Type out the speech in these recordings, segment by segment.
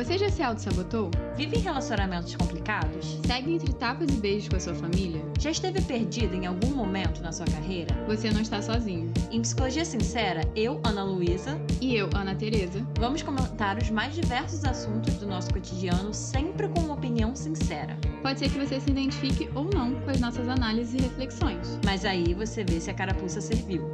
Você já se auto-sabotou? Vive em relacionamentos complicados? Segue entre tapas e beijos com a sua família? Já esteve perdido em algum momento na sua carreira? Você não está sozinho. Em Psicologia Sincera, eu, Ana Luísa, E eu, Ana Tereza, vamos comentar os mais diversos assuntos do nosso cotidiano, sempre com uma opinião sincera. pode ser que você se identifique ou não com as nossas análises e reflexões. Mas aí você vê se a carapuça serviu.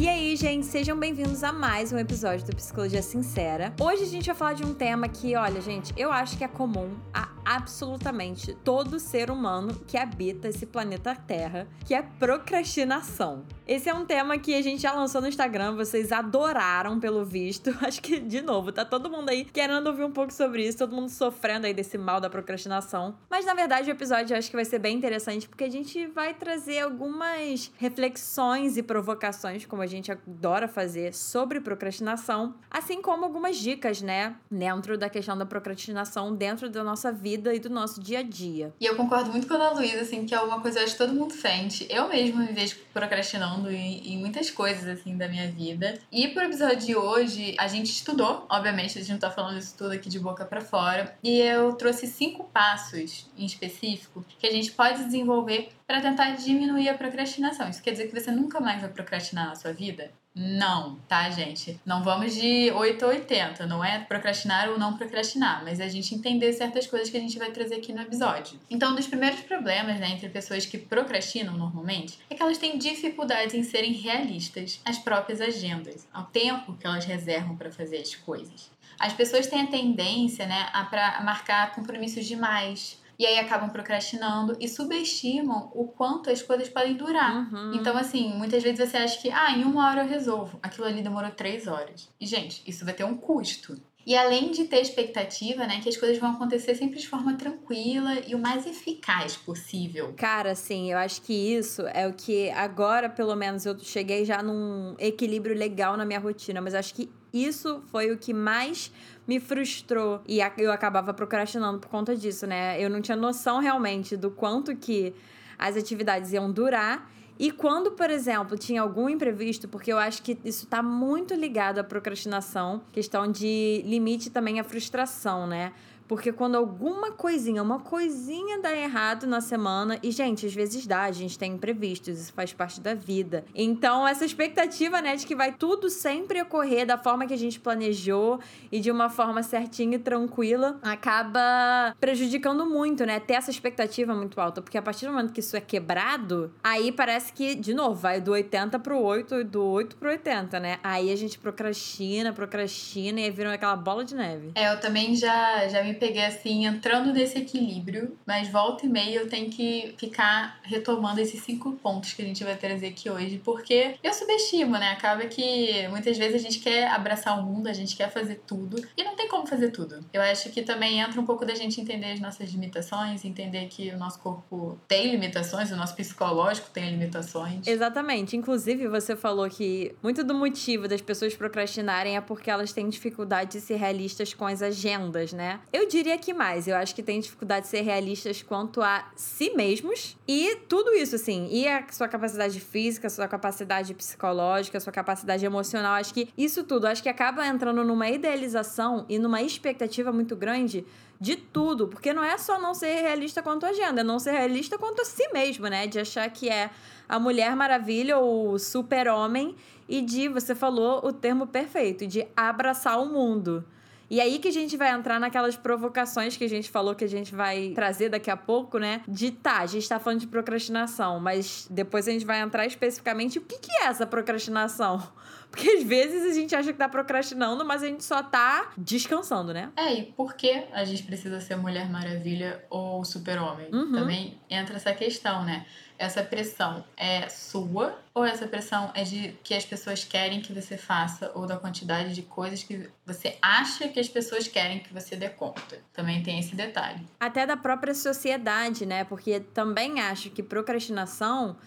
E aí, gente, sejam bem-vindos a mais um episódio do Psicologia Sincera. Hoje a gente vai falar de um tema que, olha, gente, eu acho que é comum a absolutamente todo ser humano que habita esse planeta Terra, que é procrastinação. Esse é um tema que a gente já lançou no Instagram, vocês adoraram pelo visto. Acho que, de novo, tá todo mundo aí querendo ouvir um pouco sobre isso, todo mundo sofrendo aí desse mal da procrastinação. Mas na verdade o episódio eu acho que vai ser bem interessante porque a gente vai trazer algumas reflexões e provocações, como a gente adora fazer, sobre procrastinação, assim como algumas dicas, né, dentro da questão da procrastinação, dentro da nossa vida e do nosso dia a dia. E eu concordo muito com a Ana Luísa, assim, que é uma coisa que todo mundo sente. Eu mesma me vejo procrastinando em, em muitas coisas, assim, da minha vida. E pro episódio de hoje, a gente estudou, obviamente, a gente não tá falando isso tudo aqui de boca pra fora. E eu trouxe cinco passos em específico que a gente pode desenvolver para tentar diminuir a procrastinação. Isso quer dizer que você nunca mais vai procrastinar na sua vida? Não, tá, gente? Não vamos de 8 a 80, não é procrastinar ou não procrastinar, mas é a gente entender certas coisas que a gente vai trazer aqui no episódio. Então, um dos primeiros problemas, né, entre pessoas que procrastinam normalmente, é que elas têm dificuldades em serem realistas às próprias agendas, ao tempo que elas reservam para fazer as coisas. As pessoas têm a tendência, né, a, marcar compromissos demais, e aí acabam procrastinando e subestimam o quanto as coisas podem durar. Uhum. Então, assim, muitas vezes você acha que, ah, em uma hora eu resolvo. Aquilo ali demorou três horas. E, gente, isso vai ter um custo. E além de ter expectativa, né, que as coisas vão acontecer sempre de forma tranquila e o mais eficaz possível. Cara, assim, eu acho que isso é o que agora, pelo menos, eu cheguei já num equilíbrio legal na minha rotina, mas acho que isso foi o que mais me frustrou e eu acabava procrastinando por conta disso, né? Eu não tinha noção realmente do quanto que as atividades iam durar. E quando, por exemplo, tinha algum imprevisto, porque eu acho que isso tá muito ligado à procrastinação, questão de limite também à frustração, né? Porque quando alguma coisinha, uma coisinha dá errado na semana, e gente, às vezes dá, a gente tem imprevistos, isso faz parte da vida. Então, essa expectativa, né, de que vai tudo sempre ocorrer da forma que a gente planejou e de uma forma certinha e tranquila, acaba prejudicando muito, né? Ter essa expectativa muito alta, porque a partir do momento que isso é quebrado, aí parece que, de novo, vai do 80 pro 8 e do 8 pro 80, né? Aí a gente procrastina, procrastina e aí vira aquela bola de neve. É, eu também já, já me peguei assim, entrando nesse equilíbrio, mas volta e meia eu tenho que ficar retomando esses cinco pontos que a gente vai trazer aqui hoje, porque eu subestimo, né? Acaba que muitas vezes a gente quer abraçar o mundo, a gente quer fazer tudo, e não tem como fazer tudo. Eu acho que também entra um pouco da gente entender as nossas limitações, entender que o nosso corpo tem limitações, o nosso psicológico tem limitações. Exatamente. Inclusive, você falou que muito do motivo das pessoas procrastinarem é porque elas têm dificuldade de ser realistas com as agendas, né? Eu diria que mais. Eu acho que tem dificuldade de ser realistas quanto a si mesmos e tudo isso, assim. E a sua capacidade física, a sua capacidade psicológica, a sua capacidade emocional. Acho que isso tudo, acho que acaba entrando numa idealização e numa expectativa muito grande de tudo, porque não é só não ser realista quanto a agenda, é não ser realista quanto a si mesmo, né? De achar que é a Mulher Maravilha ou o Super-Homem e de, você falou o termo perfeito, de abraçar o mundo. E aí que a gente vai entrar naquelas provocações que a gente falou que a gente vai trazer daqui a pouco, né? De tá, a gente tá falando de procrastinação, mas depois a gente vai entrar especificamente o que, que é essa procrastinação. Porque às vezes a gente acha que tá procrastinando, mas a gente só tá descansando, né? É, e por que a gente precisa ser Mulher Maravilha ou Super-Homem? Uhum. Também entra essa questão, né? Essa pressão é sua ou essa pressão é de que as pessoas querem que você faça ou da quantidade de coisas que você acha que as pessoas querem que você dê conta? Também tem esse detalhe. até da própria sociedade, né? Porque também acho que procrastinação,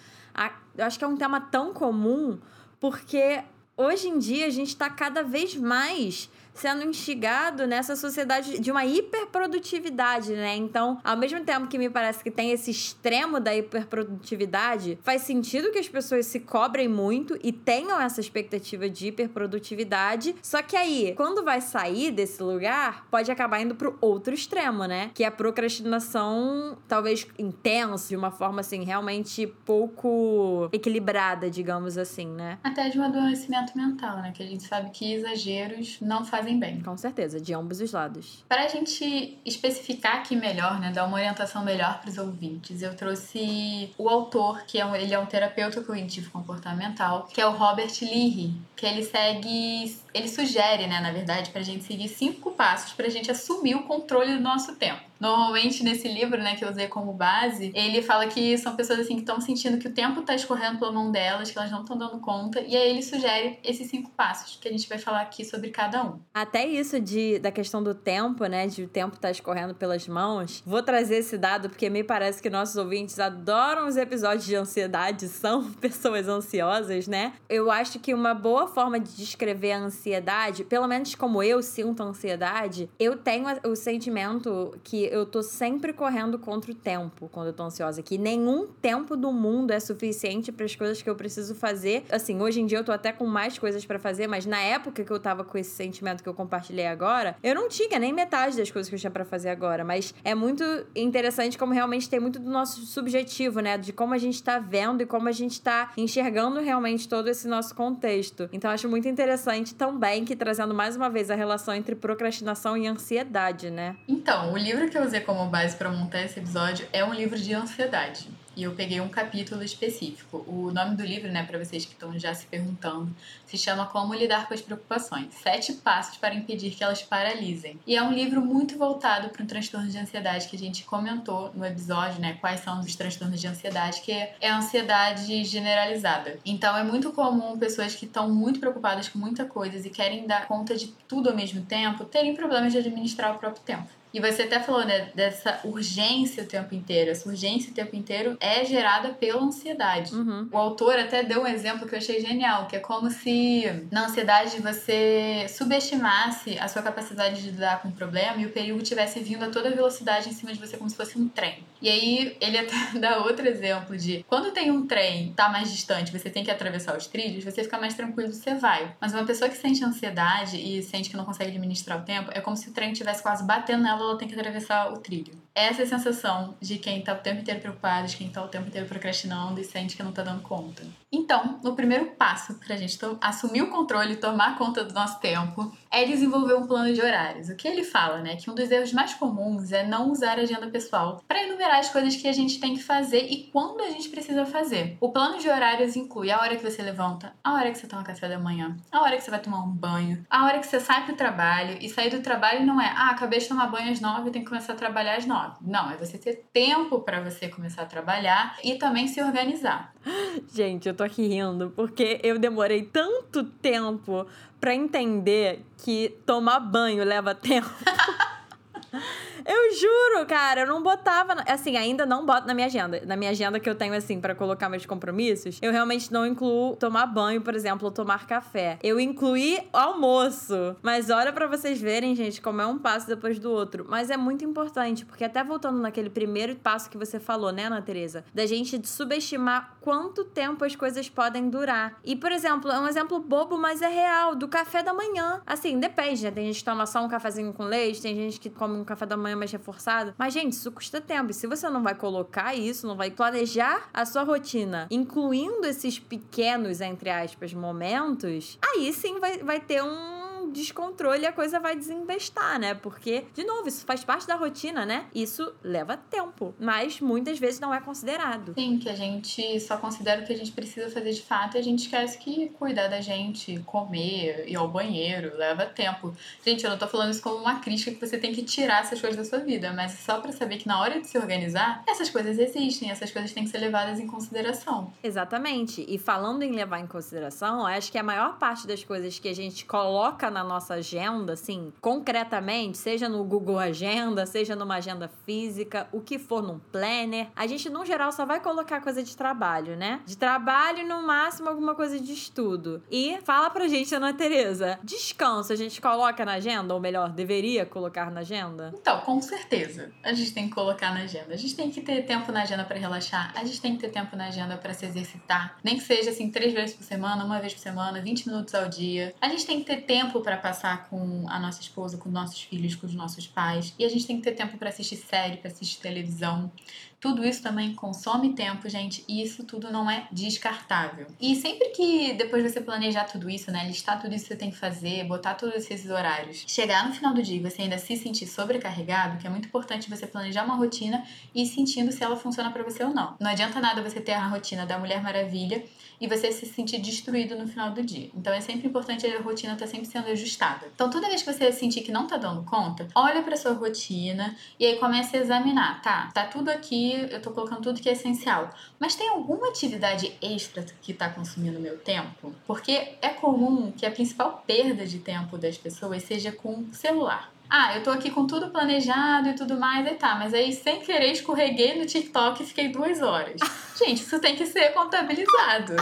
eu acho que é um tema tão comum, porque hoje em dia a gente está cada vez mais sendo instigado nessa sociedade de uma hiperprodutividade, né? Então, ao mesmo tempo que me parece que tem esse extremo da hiperprodutividade, faz sentido que as pessoas se cobrem muito e tenham essa expectativa de hiperprodutividade. Só que aí, quando vai sair desse lugar, pode acabar indo pro outro extremo, né? Que é a procrastinação, talvez intensa, de uma forma assim, realmente pouco equilibrada, digamos assim, né? Até de um adoecimento mental, né? Que a gente sabe que exageros não fazem bem. Com certeza, de ambos os lados. Para a gente especificar aqui melhor, né, dar uma orientação melhor para os ouvintes, eu trouxe o autor, que é um, ele é um terapeuta cognitivo comportamental, que é o Robert Leahy, que ele segue, ele sugere, né, na verdade, para a gente seguir cinco passos para a gente assumir o controle do nosso tempo. Normalmente nesse livro, né, que eu usei como base, ele fala que são pessoas assim que estão sentindo que o tempo está escorrendo pela mão delas, que elas não estão dando conta, e aí ele sugere esses cinco passos que a gente vai falar aqui sobre cada um. Até isso de da questão do tempo, né, de o tempo estar tá escorrendo pelas mãos. Vou trazer esse dado porque me parece que nossos ouvintes adoram os episódios de ansiedade, são pessoas ansiosas, né? Eu acho que uma boa forma de descrever a ansiedade, pelo menos como eu sinto ansiedade, eu tenho o sentimento que eu tô sempre correndo contra o tempo quando eu tô ansiosa. Que nenhum tempo do mundo é suficiente para as coisas que eu preciso fazer. Assim, hoje em dia eu tô até com mais coisas para fazer, mas na época que eu tava com esse sentimento que eu compartilhei agora, eu não tinha nem metade das coisas que eu tinha para fazer agora. Mas é muito interessante como realmente tem muito do nosso subjetivo, né? De como a gente tá vendo e como a gente tá enxergando realmente todo esse nosso contexto. Então acho muito interessante também que trazendo mais uma vez a relação entre procrastinação e ansiedade, né? Então, o livro que eu usei como base para montar esse episódio é um livro de ansiedade. E eu peguei um capítulo específico. O nome do livro, né, para vocês que estão já se perguntando, se chama Como Lidar com as Preocupações: Sete Passos para Impedir que Elas Paralisem. E é um livro muito voltado para um transtorno de ansiedade que a gente comentou no episódio, né? Quais são os transtornos de ansiedade, que é a ansiedade generalizada. Então é muito comum pessoas que estão muito preocupadas com muita coisa e querem dar conta de tudo ao mesmo tempo terem problemas de administrar o próprio tempo. E você até falou, né, dessa urgência o tempo inteiro. Essa urgência o tempo inteiro é gerada pela ansiedade. Uhum. O autor até deu um exemplo que eu achei genial, que é como se na ansiedade você subestimasse a sua capacidade de lidar com o problema e o perigo tivesse vindo a toda velocidade em cima de você como se fosse um trem. E aí ele até dá outro exemplo de quando tem um trem tá mais distante, você tem que atravessar os trilhos, você fica mais tranquilo, você vai. Mas uma pessoa que sente ansiedade e sente que não consegue administrar o tempo, é como se o trem estivesse quase batendo nela ela tem que atravessar o trilho. Essa é a sensação de quem tá o tempo inteiro preocupado, de quem tá o tempo inteiro procrastinando e sente que não tá dando conta. Então, o primeiro passo pra gente assumir o controle e tomar conta do nosso tempo é desenvolver um plano de horários. O que ele fala, né? Que um dos erros mais comuns é não usar a agenda pessoal para enumerar as coisas que a gente tem que fazer e quando a gente precisa fazer. O plano de horários inclui a hora que você levanta, a hora que você toma café da manhã, a hora que você vai tomar um banho, a hora que você sai pro trabalho. E sair do trabalho não é, ah, acabei de tomar banho às nove, tenho que começar a trabalhar às nove. Não, é você ter tempo para você começar a trabalhar e também se organizar. Gente, eu tô aqui rindo porque eu demorei tanto tempo para entender que tomar banho leva tempo. Eu juro, cara, eu não botava. Assim, ainda não boto na minha agenda. Na minha agenda que eu tenho, assim, para colocar meus compromissos, eu realmente não incluo tomar banho, por exemplo, ou tomar café. Eu incluí almoço. Mas olha para vocês verem, gente, como é um passo depois do outro. Mas é muito importante, porque até voltando naquele primeiro passo que você falou, né, Ana Tereza? Da gente subestimar quanto tempo as coisas podem durar. E, por exemplo, é um exemplo bobo, mas é real, do café da manhã. Assim, depende, né? Tem gente que toma só um cafezinho com leite, tem gente que come um café da manhã mais reforçado. Mas, gente, isso custa tempo. E se você não vai colocar isso, não vai planejar a sua rotina, incluindo esses pequenos, entre aspas, momentos, aí sim vai, vai ter um descontrole, a coisa vai desinvestar, né? Porque, de novo, isso faz parte da rotina, né? Isso leva tempo, mas muitas vezes não é considerado. Sim, que a gente só considera o que a gente precisa fazer de fato e a gente esquece que cuidar da gente, comer, ir ao banheiro, leva tempo. Gente, eu não tô falando isso como uma crítica que você tem que tirar essas coisas da sua vida, mas só para saber que na hora de se organizar, essas coisas existem, essas coisas têm que ser levadas em consideração. Exatamente. E falando em levar em consideração, acho que a maior parte das coisas que a gente coloca na nossa agenda, assim, concretamente, seja no Google Agenda, seja numa agenda física, o que for num planner, a gente, no geral, só vai colocar coisa de trabalho, né? De trabalho, no máximo, alguma coisa de estudo. E fala pra gente, Ana Tereza, descanso a gente coloca na agenda? Ou melhor, deveria colocar na agenda? Então, com certeza. A gente tem que colocar na agenda. A gente tem que ter tempo na agenda para relaxar. A gente tem que ter tempo na agenda para se exercitar. Nem que seja assim, três vezes por semana, uma vez por semana, 20 minutos ao dia. A gente tem que ter tempo para passar com a nossa esposa, com nossos filhos, com os nossos pais. E a gente tem que ter tempo para assistir série, para assistir televisão. Tudo isso também consome tempo, gente, e isso tudo não é descartável. E sempre que depois você planejar tudo isso, né, listar tudo isso que você tem que fazer, botar todos esses horários, chegar no final do dia e você ainda se sentir sobrecarregado, que é muito importante você planejar uma rotina e ir sentindo se ela funciona para você ou não. Não adianta nada você ter a rotina da Mulher Maravilha e você se sentir destruído no final do dia. Então é sempre importante a rotina estar tá sempre sendo ajustada. Então toda vez que você sentir que não tá dando conta, olha para sua rotina e aí comece a examinar, tá? Tá tudo aqui, eu tô colocando tudo que é essencial. Mas tem alguma atividade extra que tá consumindo meu tempo? Porque é comum que a principal perda de tempo das pessoas seja com celular. Ah, eu tô aqui com tudo planejado e tudo mais, e tá, mas aí sem querer escorreguei no TikTok e fiquei duas horas. Gente, isso tem que ser contabilizado.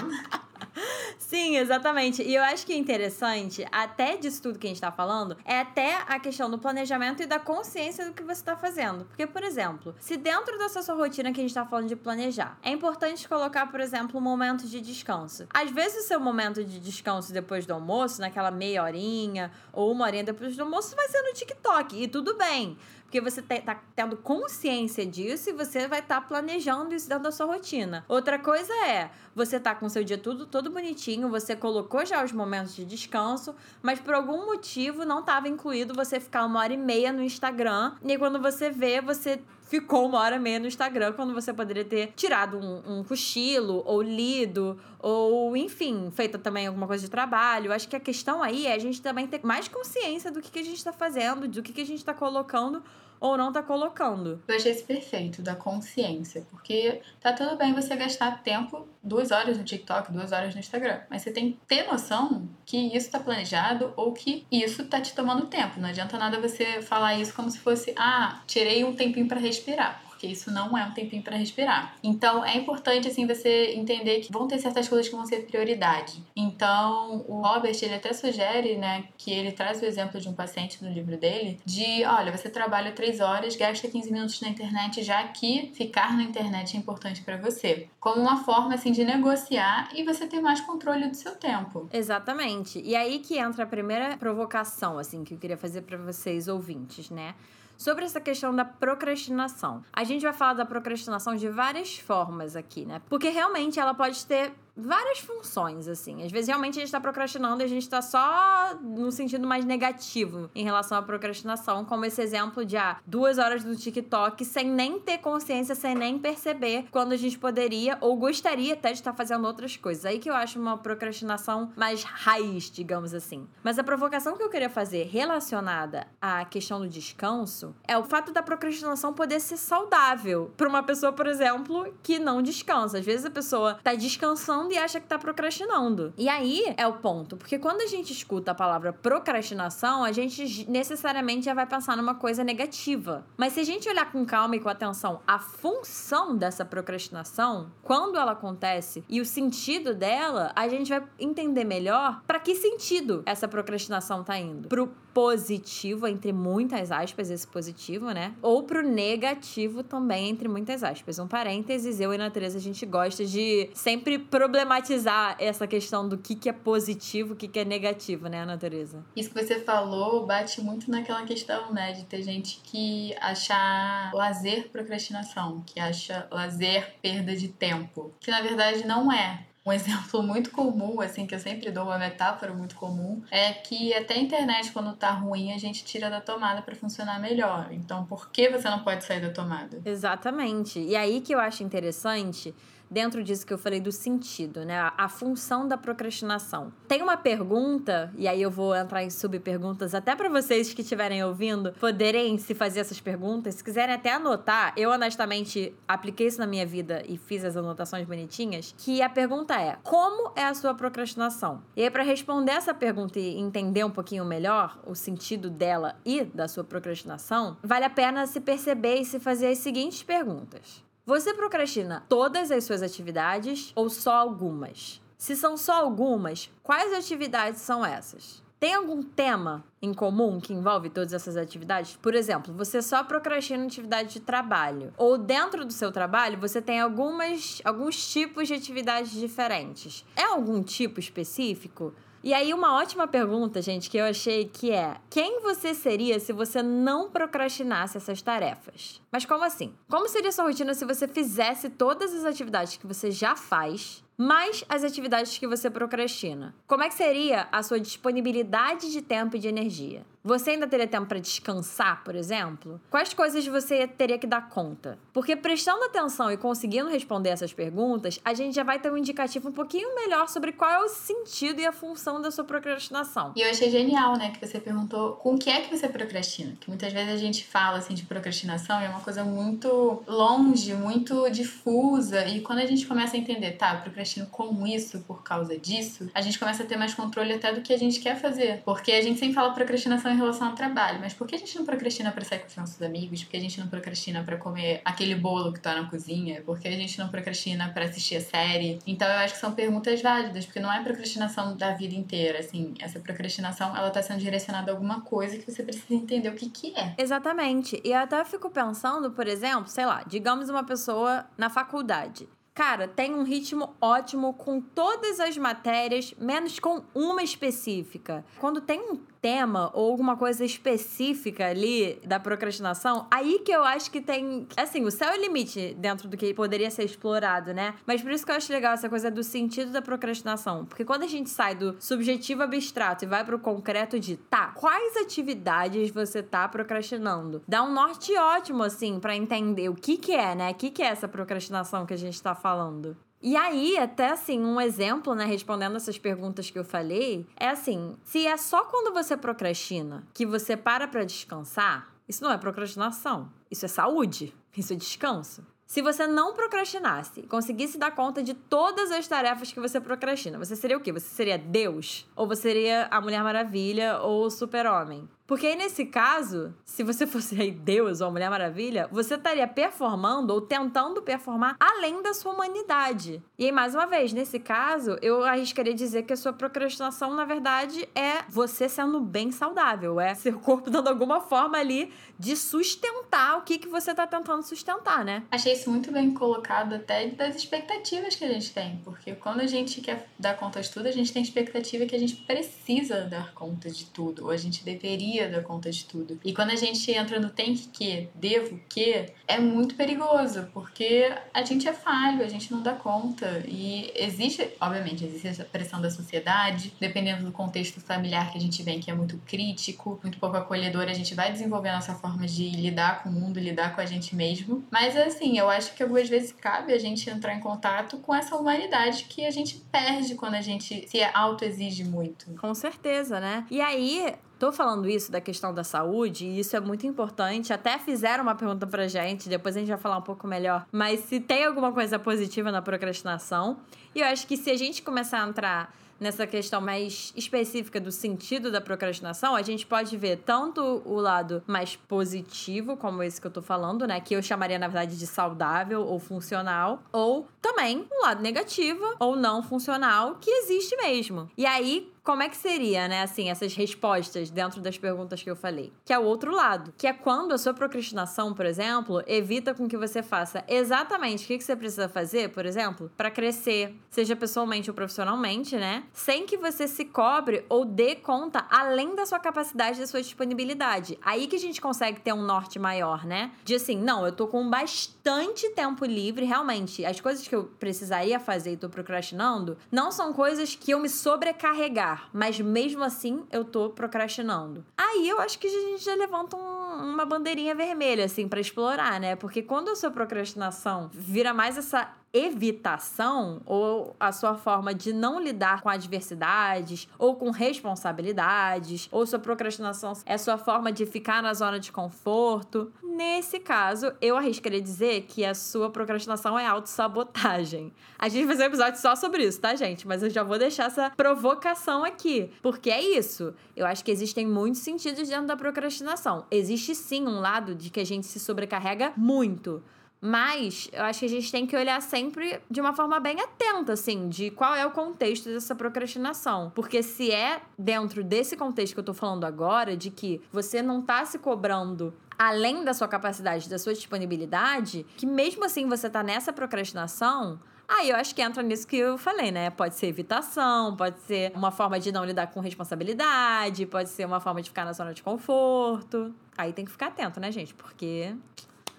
Sim, exatamente. E eu acho que é interessante, até disso tudo que a gente tá falando, é até a questão do planejamento e da consciência do que você tá fazendo. Porque, por exemplo, se dentro dessa sua rotina que a gente tá falando de planejar, é importante colocar, por exemplo, um momento de descanso. Às vezes o seu momento de descanso depois do almoço, naquela meia horinha ou uma horinha depois do almoço, vai ser no TikTok. E tudo bem. Porque você tá tendo consciência disso e você vai estar tá planejando isso dentro da sua rotina. Outra coisa é, você tá com seu dia tudo todo bonitinho, você colocou já os momentos de descanso, mas por algum motivo não estava incluído você ficar uma hora e meia no Instagram. E quando você vê, você ficou uma hora e meia no Instagram quando você poderia ter tirado um, um cochilo, ou lido, ou enfim, feito também alguma coisa de trabalho. Acho que a questão aí é a gente também ter mais consciência do que, que a gente está fazendo, do que, que a gente está colocando ou não tá colocando. Eu achei isso perfeito, da consciência. Porque tá tudo bem você gastar tempo, duas horas no TikTok, duas horas no Instagram. Mas você tem que ter noção que isso tá planejado ou que isso tá te tomando tempo. Não adianta nada você falar isso como se fosse, ah, tirei um tempinho para respirar porque isso não é um tempinho para respirar. Então é importante assim você entender que vão ter certas coisas que vão ser prioridade. Então o Robert ele até sugere, né, que ele traz o exemplo de um paciente no livro dele de, olha, você trabalha três horas, gasta 15 minutos na internet, já que ficar na internet é importante para você, como uma forma assim de negociar e você ter mais controle do seu tempo. Exatamente. E aí que entra a primeira provocação assim que eu queria fazer para vocês ouvintes, né? Sobre essa questão da procrastinação. A gente vai falar da procrastinação de várias formas aqui, né? Porque realmente ela pode ter várias funções, assim. Às vezes, realmente, a gente tá procrastinando e a gente tá só no sentido mais negativo em relação à procrastinação, como esse exemplo de, ah, duas horas no TikTok sem nem ter consciência, sem nem perceber quando a gente poderia ou gostaria até de estar fazendo outras coisas. Aí que eu acho uma procrastinação mais raiz, digamos assim. Mas a provocação que eu queria fazer relacionada à questão do descanso é o fato da procrastinação poder ser saudável para uma pessoa, por exemplo, que não descansa. Às vezes a pessoa tá descansando e acha que tá procrastinando. E aí é o ponto, porque quando a gente escuta a palavra procrastinação, a gente necessariamente já vai pensar numa coisa negativa. Mas se a gente olhar com calma e com atenção a função dessa procrastinação, quando ela acontece e o sentido dela, a gente vai entender melhor para que sentido essa procrastinação tá indo. Pro positivo, entre muitas aspas, esse positivo, né? Ou pro negativo também, entre muitas aspas. Um parênteses, eu e Natureza, a gente gosta de sempre problematizar essa questão do que, que é positivo, o que, que é negativo, né, natureza? Isso que você falou bate muito naquela questão, né, de ter gente que achar lazer procrastinação, que acha lazer perda de tempo, que na verdade não é. Um exemplo muito comum, assim, que eu sempre dou uma metáfora muito comum, é que até a internet, quando tá ruim, a gente tira da tomada para funcionar melhor. Então, por que você não pode sair da tomada? Exatamente. E aí que eu acho interessante dentro disso que eu falei do sentido, né? A, função da procrastinação. Tem uma pergunta, e aí eu vou entrar em subperguntas até para vocês que estiverem ouvindo poderem se fazer essas perguntas. Se quiserem até anotar, eu honestamente apliquei isso na minha vida e fiz as anotações bonitinhas, que a pergunta é: como é a sua procrastinação? E aí para responder essa pergunta e entender um pouquinho melhor o sentido dela e da sua procrastinação, vale a pena se perceber e se fazer as seguintes perguntas. Você procrastina todas as suas atividades ou só algumas? Se são só algumas, quais atividades são essas? Tem algum tema em comum que envolve todas essas atividades? Por exemplo, você só procrastina atividade de trabalho. Ou dentro do seu trabalho, você tem algumas, alguns tipos de atividades diferentes. É algum tipo específico? E aí, uma ótima pergunta, gente, que eu achei que é: quem você seria se você não procrastinasse essas tarefas? Mas como assim? Como seria sua rotina se você fizesse todas as atividades que você já faz mais as atividades que você procrastina. Como é que seria a sua disponibilidade de tempo e de energia? Você ainda teria tempo para descansar, por exemplo? Quais coisas você teria que dar conta? Porque prestando atenção e conseguindo responder essas perguntas, a gente já vai ter um indicativo um pouquinho melhor sobre qual é o sentido e a função da sua procrastinação. E eu achei genial, né, que você perguntou com o que é que você procrastina. Que muitas vezes a gente fala assim de procrastinação e é uma coisa muito longe, muito difusa. E quando a gente começa a entender, tá, procrastino com isso por causa disso, a gente começa a ter mais controle até do que a gente quer fazer. Porque a gente sempre fala procrastinação em relação ao trabalho, mas por que a gente não procrastina para sair com os nossos amigos? Por que a gente não procrastina para comer aquele bolo que tá na cozinha? Por que a gente não procrastina para assistir a série? Então eu acho que são perguntas válidas, porque não é procrastinação da vida inteira, assim, essa procrastinação ela tá sendo direcionada a alguma coisa que você precisa entender o que que é. Exatamente. E eu até fico pensando, por exemplo, sei lá, digamos uma pessoa na faculdade. Cara, tem um ritmo ótimo com todas as matérias, menos com uma específica. Quando tem um tema ou alguma coisa específica ali da procrastinação, aí que eu acho que tem. Assim, o céu é o limite dentro do que poderia ser explorado, né? Mas por isso que eu acho legal essa coisa do sentido da procrastinação. Porque quando a gente sai do subjetivo abstrato e vai pro concreto de, tá, quais atividades você tá procrastinando? Dá um norte ótimo, assim, para entender o que que é, né? O que que é essa procrastinação que a gente tá falando. E aí, até assim, um exemplo, né, respondendo essas perguntas que eu falei, é assim: se é só quando você procrastina que você para pra descansar, isso não é procrastinação. Isso é saúde. Isso é descanso. Se você não procrastinasse, conseguisse dar conta de todas as tarefas que você procrastina, você seria o quê? Você seria Deus? Ou você seria a Mulher Maravilha ou o Super-Homem? Porque aí, nesse caso, se você fosse aí Deus ou a Mulher Maravilha, você estaria performando ou tentando performar além da sua humanidade. E aí, mais uma vez, nesse caso, eu arriscaria dizer que a sua procrastinação, na verdade, é você sendo bem saudável. É seu corpo dando alguma forma ali de sustentar o que, que você tá tentando sustentar, né? Achei isso muito bem colocado até das expectativas que a gente tem. Porque quando a gente quer dar conta de tudo, a gente tem expectativa que a gente precisa dar conta de tudo. Ou a gente deveria dar conta de tudo. E quando a gente entra no tem que, devo que, é muito perigoso, porque a gente é falho, a gente não dá conta. E existe, obviamente, existe essa pressão da sociedade, dependendo do contexto familiar que a gente vem, que é muito crítico, muito pouco acolhedor, a gente vai desenvolver a nossa forma de lidar com o mundo, lidar com a gente mesmo. Mas assim, eu acho que algumas vezes cabe a gente entrar em contato com essa humanidade que a gente perde quando a gente se autoexige muito. Com certeza, né? E aí, Tô falando isso da questão da saúde, e isso é muito importante. Até fizeram uma pergunta pra gente, depois a gente vai falar um pouco melhor. Mas se tem alguma coisa positiva na procrastinação, e eu acho que se a gente começar a entrar nessa questão mais específica do sentido da procrastinação, a gente pode ver tanto o lado mais positivo, como esse que eu tô falando, né? Que eu chamaria, na verdade, de saudável ou funcional, ou também um lado negativo ou não funcional que existe mesmo. E aí, como é que seria, né, assim, essas respostas dentro das perguntas que eu falei? Que é o outro lado, que é quando a sua procrastinação, por exemplo, evita com que você faça exatamente o que você precisa fazer, por exemplo, para crescer, seja pessoalmente ou profissionalmente, né? Sem que você se cobre ou dê conta além da sua capacidade, da sua disponibilidade. Aí que a gente consegue ter um norte maior, né? De assim, não, eu tô com bastante tempo livre, realmente. As coisas que eu precisaria fazer e tô procrastinando não são coisas que eu me sobrecarregar mas mesmo assim eu tô procrastinando. Aí eu acho que a gente já levanta um, uma bandeirinha vermelha, assim, para explorar, né? Porque quando a sua procrastinação vira mais essa evitação ou a sua forma de não lidar com adversidades ou com responsabilidades, ou sua procrastinação é sua forma de ficar na zona de conforto. Nesse caso, eu arriscaria dizer que a sua procrastinação é autossabotagem. A gente vai fazer um episódio só sobre isso, tá, gente? Mas eu já vou deixar essa provocação aqui. Porque é isso. Eu acho que existem muitos sentidos dentro da procrastinação. Existe sim um lado de que a gente se sobrecarrega muito. Mas eu acho que a gente tem que olhar sempre de uma forma bem atenta, assim, de qual é o contexto dessa procrastinação. Porque se é dentro desse contexto que eu tô falando agora, de que você não tá se cobrando além da sua capacidade, da sua disponibilidade, que mesmo assim você tá nessa procrastinação, Aí eu acho que entra nisso que eu falei, né? Pode ser evitação, pode ser uma forma de não lidar com responsabilidade, pode ser uma forma de ficar na zona de conforto. Aí tem que ficar atento, né, gente? Porque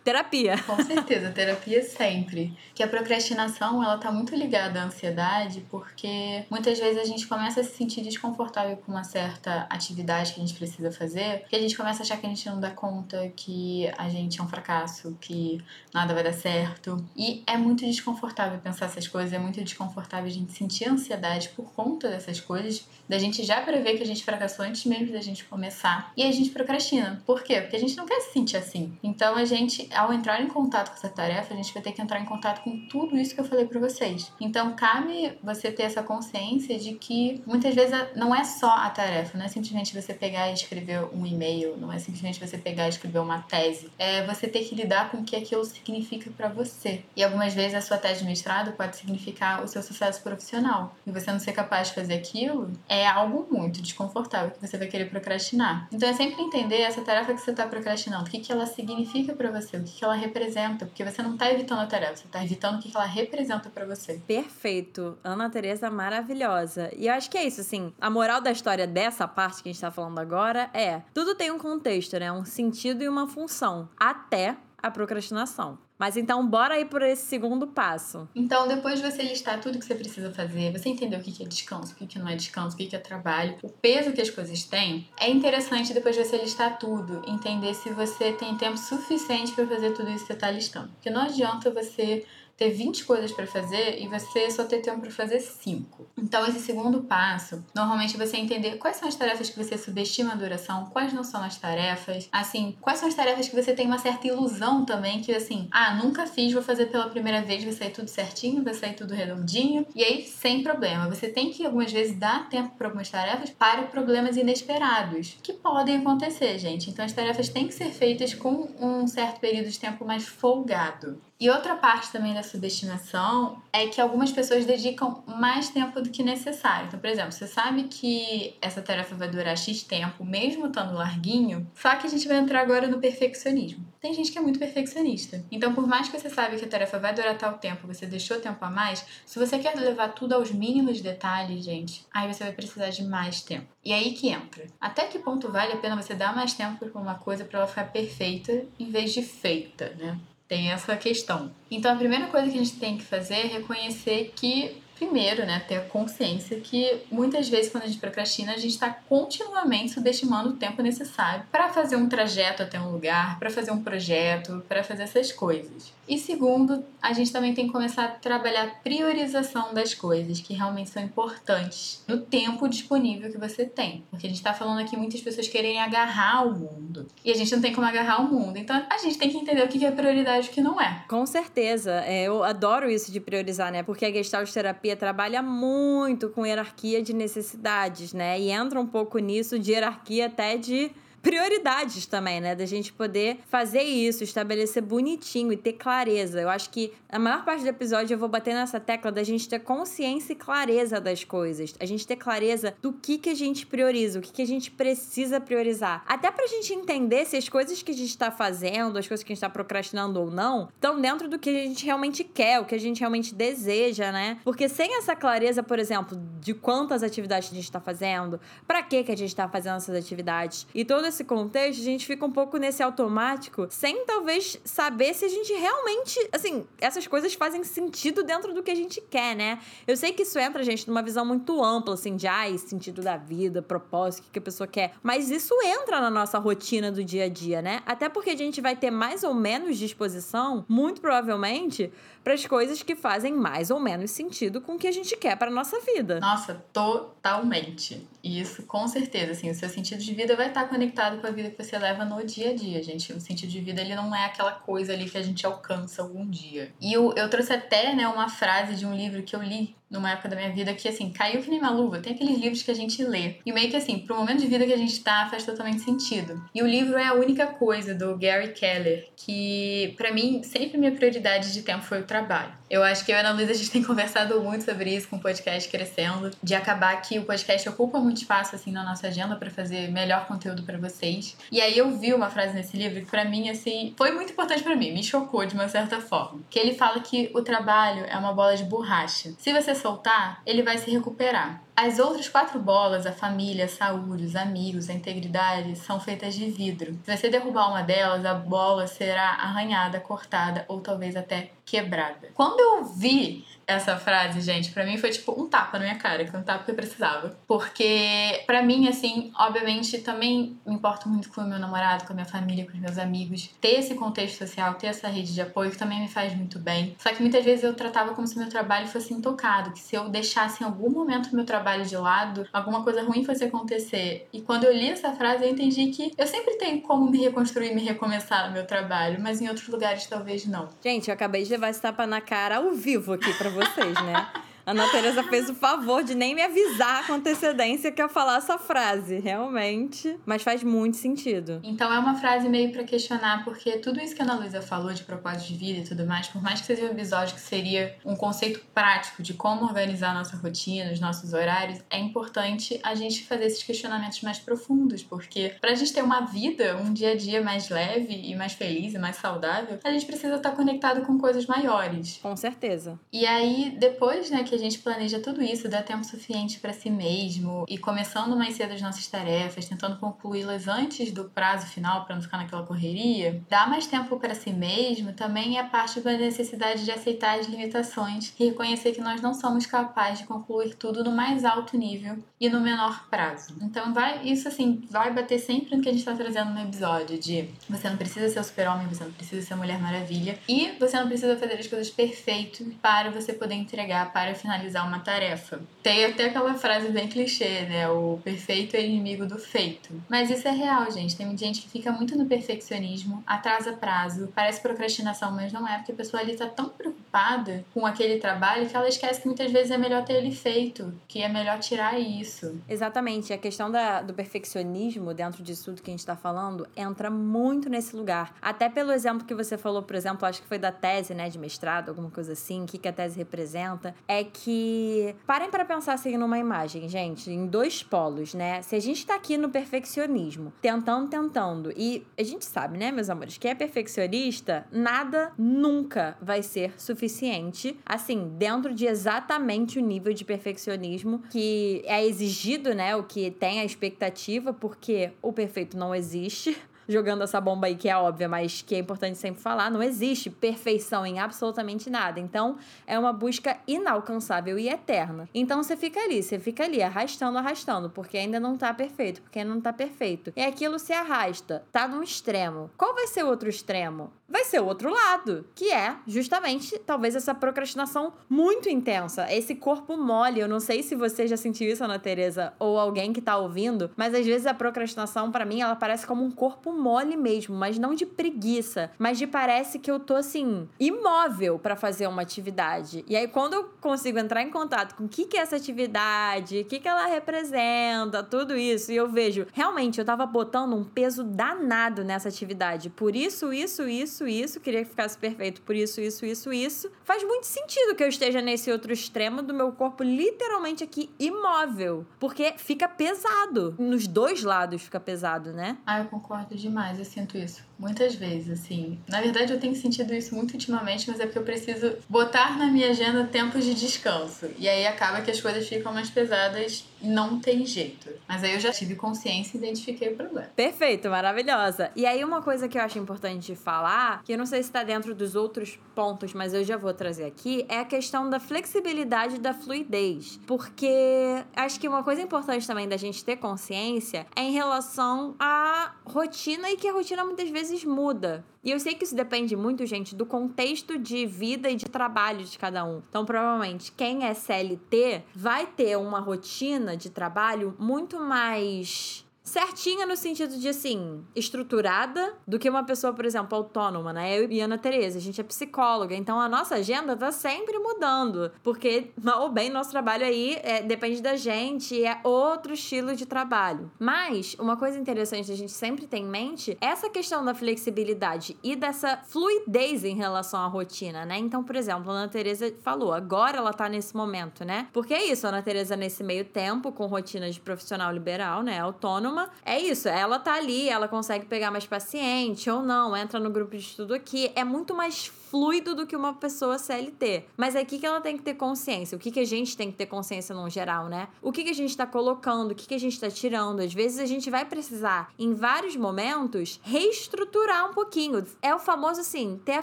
Terapia. Com certeza, terapia sempre. Que a procrastinação, ela tá muito ligada à ansiedade, porque muitas vezes a gente começa a se sentir desconfortável com uma certa atividade que a gente precisa fazer, que a gente começa a achar que a gente não dá conta, que a gente é um fracasso, que nada vai dar certo. E é muito desconfortável pensar essas coisas, é muito desconfortável a gente sentir ansiedade por conta dessas coisas, da gente já prever que a gente fracassou antes mesmo da gente começar. E a gente procrastina. Por quê? Porque a gente não quer se sentir assim. Então a gente ao entrar em contato com essa tarefa, a gente vai ter que entrar em contato com tudo isso que eu falei para vocês. Então, cabe você ter essa consciência de que muitas vezes não é só a tarefa, não é simplesmente você pegar e escrever um e-mail, não é simplesmente você pegar e escrever uma tese. É você ter que lidar com o que aquilo significa para você. E algumas vezes a sua tese de mestrado pode significar o seu sucesso profissional. E você não ser capaz de fazer aquilo é algo muito desconfortável que você vai querer procrastinar. Então é sempre entender essa tarefa que você está procrastinando, o que, que ela significa para você, o que, ela representa, porque você não está evitando a tarefa, você está evitando o que, ela representa para você. Perfeito. Ana Teresa maravilhosa. E eu acho que é isso, assim, a moral da história dessa parte que a gente tá falando agora é: tudo tem um contexto, né? Um sentido e uma função. Até a procrastinação. Mas então, bora aí por esse segundo passo. Então, depois de você listar tudo que você precisa fazer, você entender o que é descanso, o que não é descanso, o que é trabalho, o peso que as coisas têm, é interessante depois de você listar tudo, entender se você tem tempo suficiente para fazer tudo isso que você está listando. Porque não adianta você ter 20 coisas para fazer e você só ter tempo para fazer 5. Então, esse segundo passo, normalmente você entender quais são as tarefas que você subestima a duração, quais não são as tarefas, assim, quais são as tarefas que você tem uma certa ilusão também, que assim, ah, nunca fiz, vou fazer pela primeira vez, vai sair tudo certinho, vai sair tudo redondinho, e aí sem problema. Você tem que algumas vezes dar tempo para algumas tarefas para problemas inesperados, que podem acontecer, gente. Então, as tarefas têm que ser feitas com um certo período de tempo mais folgado. E outra parte também da subestimação é que algumas pessoas dedicam mais tempo do que necessário. Então, por exemplo, você sabe que essa tarefa vai durar X tempo, mesmo estando larguinho, só que a gente vai entrar agora no perfeccionismo. Tem gente que é muito perfeccionista. Então, por mais que você saiba que a tarefa vai durar tal tempo, você deixou tempo a mais, se você quer levar tudo aos mínimos detalhes, gente, aí você vai precisar de mais tempo. E aí que entra. Até que ponto vale a pena você dar mais tempo para uma coisa para ela ficar perfeita em vez de feita, né? Tem essa questão. Então, a primeira coisa que a gente tem que fazer é reconhecer que primeiro, né, ter consciência que muitas vezes quando a gente procrastina, a gente está continuamente subestimando o tempo necessário para fazer um trajeto até um lugar, para fazer um projeto, para fazer essas coisas. E segundo, a gente também tem que começar a trabalhar a priorização das coisas que realmente são importantes no tempo disponível que você tem. Porque a gente está falando aqui muitas pessoas querem agarrar o mundo. E a gente não tem como agarrar o mundo. Então a gente tem que entender o que é prioridade e o que não é. Com certeza. É, eu adoro isso de priorizar, né? Porque a Gestalt terapia trabalha muito com hierarquia de necessidades, né? E entra um pouco nisso de hierarquia até de prioridades também, né? Da gente poder fazer isso, estabelecer bonitinho e ter clareza. Eu acho que a maior parte do episódio eu vou bater nessa tecla da gente ter consciência e clareza das coisas. A gente ter clareza do que, que a gente prioriza, o que, que a gente precisa priorizar. Até pra gente entender se as coisas que a gente tá fazendo, as coisas que a gente tá procrastinando ou não, estão dentro do que a gente realmente quer, o que a gente realmente deseja, né? Porque sem essa clareza, por exemplo, de quantas atividades a gente tá fazendo, para que que a gente tá fazendo essas atividades e todo esse contexto, a gente fica um pouco nesse automático, sem talvez saber se a gente realmente, assim, essas coisas fazem sentido dentro do que a gente quer, né? Eu sei que isso entra, gente, numa visão muito ampla, assim, de ai, sentido da vida, propósito, o que a pessoa quer. Mas isso entra na nossa rotina do dia a dia, né? Até porque a gente vai ter mais ou menos disposição, muito provavelmente, para as coisas que fazem mais ou menos sentido com o que a gente quer para nossa vida. Nossa, totalmente. Isso com certeza, assim, o seu sentido de vida vai estar conectado com a vida que você leva no dia a dia, gente. O sentido de vida ele não é aquela coisa ali que a gente alcança algum dia. E eu, eu trouxe até, né, uma frase de um livro que eu li numa época da minha vida que, assim, caiu que nem uma luva. Tem aqueles livros que a gente lê. E meio que, assim, pro momento de vida que a gente tá, faz totalmente sentido. E o livro é a única coisa, do Gary Keller, que, para mim, sempre minha prioridade de tempo foi o trabalho. Eu acho que eu e a Ana Luísa, a gente tem conversado muito sobre isso com o podcast crescendo, de acabar que o podcast ocupa muito espaço, assim, na nossa agenda para fazer melhor conteúdo para vocês. E aí eu vi uma frase nesse livro que, para mim, assim, foi muito importante para mim, me chocou de uma certa forma. Que ele fala que o trabalho é uma bola de borracha. Se você soltar, ele vai se recuperar. As outras quatro bolas, a família, a saúde, os amigos, a integridade, são feitas de vidro. Se você derrubar uma delas, a bola será arranhada, cortada ou talvez até quebrada. Quando eu vi essa frase, gente, para mim foi tipo um tapa na minha cara, que um tapa que eu precisava. Porque para mim, assim, obviamente também me importo muito com o meu namorado, com a minha família, com os meus amigos. Ter esse contexto social, ter essa rede de apoio que também me faz muito bem. Só que muitas vezes eu tratava como se meu trabalho fosse intocado, que se eu deixasse em algum momento meu trabalho de lado, alguma coisa ruim fosse acontecer. E quando eu li essa frase, eu entendi que eu sempre tenho como me reconstruir, me recomeçar no meu trabalho, mas em outros lugares talvez não. Gente, eu acabei de levar esse tapa na cara ao vivo aqui para vocês, né? A Ana Teresa fez o favor de nem me avisar com antecedência que eu falar essa frase, realmente. Mas faz muito sentido. Então é uma frase meio para questionar, porque tudo isso que a Ana Luísa falou de propósito de vida e tudo mais, por mais que seja um episódio que seria um conceito prático de como organizar a nossa rotina, os nossos horários, é importante a gente fazer esses questionamentos mais profundos, porque pra gente ter uma vida, um dia a dia mais leve e mais feliz e mais saudável, a gente precisa estar conectado com coisas maiores. Com certeza. E aí, depois, né, que a gente planeja tudo isso, dá tempo suficiente para si mesmo e começando mais cedo as nossas tarefas, tentando concluí-las antes do prazo final para não ficar naquela correria, dar mais tempo para si mesmo também é parte da necessidade de aceitar as limitações e reconhecer que nós não somos capazes de concluir tudo no mais alto nível e no menor prazo. Então vai, isso assim, vai bater sempre no que a gente está trazendo no episódio de você não precisa ser o super-homem, você não precisa ser a Mulher Maravilha e você não precisa fazer as coisas perfeitas para você poder entregar para finalizar uma tarefa. Tem até aquela frase bem clichê, né? O perfeito é inimigo do feito. Mas isso é real, gente. Tem gente que fica muito no perfeccionismo, atrasa prazo, parece procrastinação, mas não é, porque a pessoa ali tá tão preocupada com aquele trabalho que ela esquece que muitas vezes é melhor ter ele feito, que é melhor tirar isso. Exatamente. A questão da, do perfeccionismo dentro disso tudo que a gente tá falando entra muito nesse lugar. Até pelo exemplo que você falou, por exemplo, acho que foi da tese, né, de mestrado, alguma coisa assim, o que, que a tese representa, é que parem para pensar assim numa imagem, gente, em dois polos, né? Se a gente tá aqui no perfeccionismo, tentando, tentando, e a gente sabe, né, meus amores, que é perfeccionista, nada nunca vai ser suficiente, assim, dentro de exatamente o nível de perfeccionismo que é exigido, né? O que tem a expectativa, porque o perfeito não existe jogando essa bomba aí que é óbvia, mas que é importante sempre falar, não existe perfeição em absolutamente nada. Então, é uma busca inalcançável e eterna. Então, você fica ali, você fica ali arrastando, arrastando, porque ainda não tá perfeito, porque ainda não tá perfeito. E aquilo se arrasta, tá num extremo. Qual vai ser o outro extremo? Vai ser o outro lado, que é justamente talvez essa procrastinação muito intensa, esse corpo mole. Eu não sei se você já sentiu isso, Ana Teresa, ou alguém que tá ouvindo, mas às vezes a procrastinação para mim ela parece como um corpo mole mesmo, mas não de preguiça, mas de parece que eu tô assim, imóvel para fazer uma atividade. E aí quando eu consigo entrar em contato com o que que é essa atividade, o que que ela representa, tudo isso, e eu vejo, realmente eu tava botando um peso danado nessa atividade. Por isso, isso, isso, isso, queria que ficasse perfeito por isso, isso, isso, isso. Faz muito sentido que eu esteja nesse outro extremo do meu corpo literalmente aqui imóvel, porque fica pesado. Nos dois lados fica pesado, né? Ah, eu concordo demais, eu sinto isso. Muitas vezes, assim. Na verdade, eu tenho sentido isso muito ultimamente, mas é porque eu preciso botar na minha agenda tempos de descanso. E aí acaba que as coisas ficam mais pesadas não tem jeito. Mas aí eu já tive consciência e identifiquei o problema. Perfeito, maravilhosa. E aí, uma coisa que eu acho importante falar, que eu não sei se está dentro dos outros pontos, mas eu já vou trazer aqui, é a questão da flexibilidade e da fluidez. Porque acho que uma coisa importante também da gente ter consciência é em relação à rotina e que a rotina muitas vezes muda. E eu sei que isso depende muito, gente, do contexto de vida e de trabalho de cada um. Então, provavelmente, quem é CLT vai ter uma rotina de trabalho muito mais certinha no sentido de, assim, estruturada do que uma pessoa, por exemplo, autônoma, né? Eu e Ana Tereza, a gente é psicóloga, então a nossa agenda tá sempre mudando, porque, mal ou bem, nosso trabalho aí é, depende da gente, é outro estilo de trabalho. Mas, uma coisa interessante a gente sempre tem em mente essa questão da flexibilidade e dessa fluidez em relação à rotina, né? Então, por exemplo, a Ana Tereza falou, agora ela tá nesse momento, né? Porque é isso, a Ana Tereza nesse meio tempo, com rotina de profissional liberal, né? Autônoma, é isso, ela tá ali, ela consegue pegar mais paciente ou não, entra no grupo de estudo aqui, é muito mais fluido do que uma pessoa CLT. Mas é aqui que ela tem que ter consciência, o que, que a gente tem que ter consciência no geral, né? O que, que a gente tá colocando, o que, que a gente tá tirando. Às vezes a gente vai precisar, em vários momentos, reestruturar um pouquinho. É o famoso assim, ter a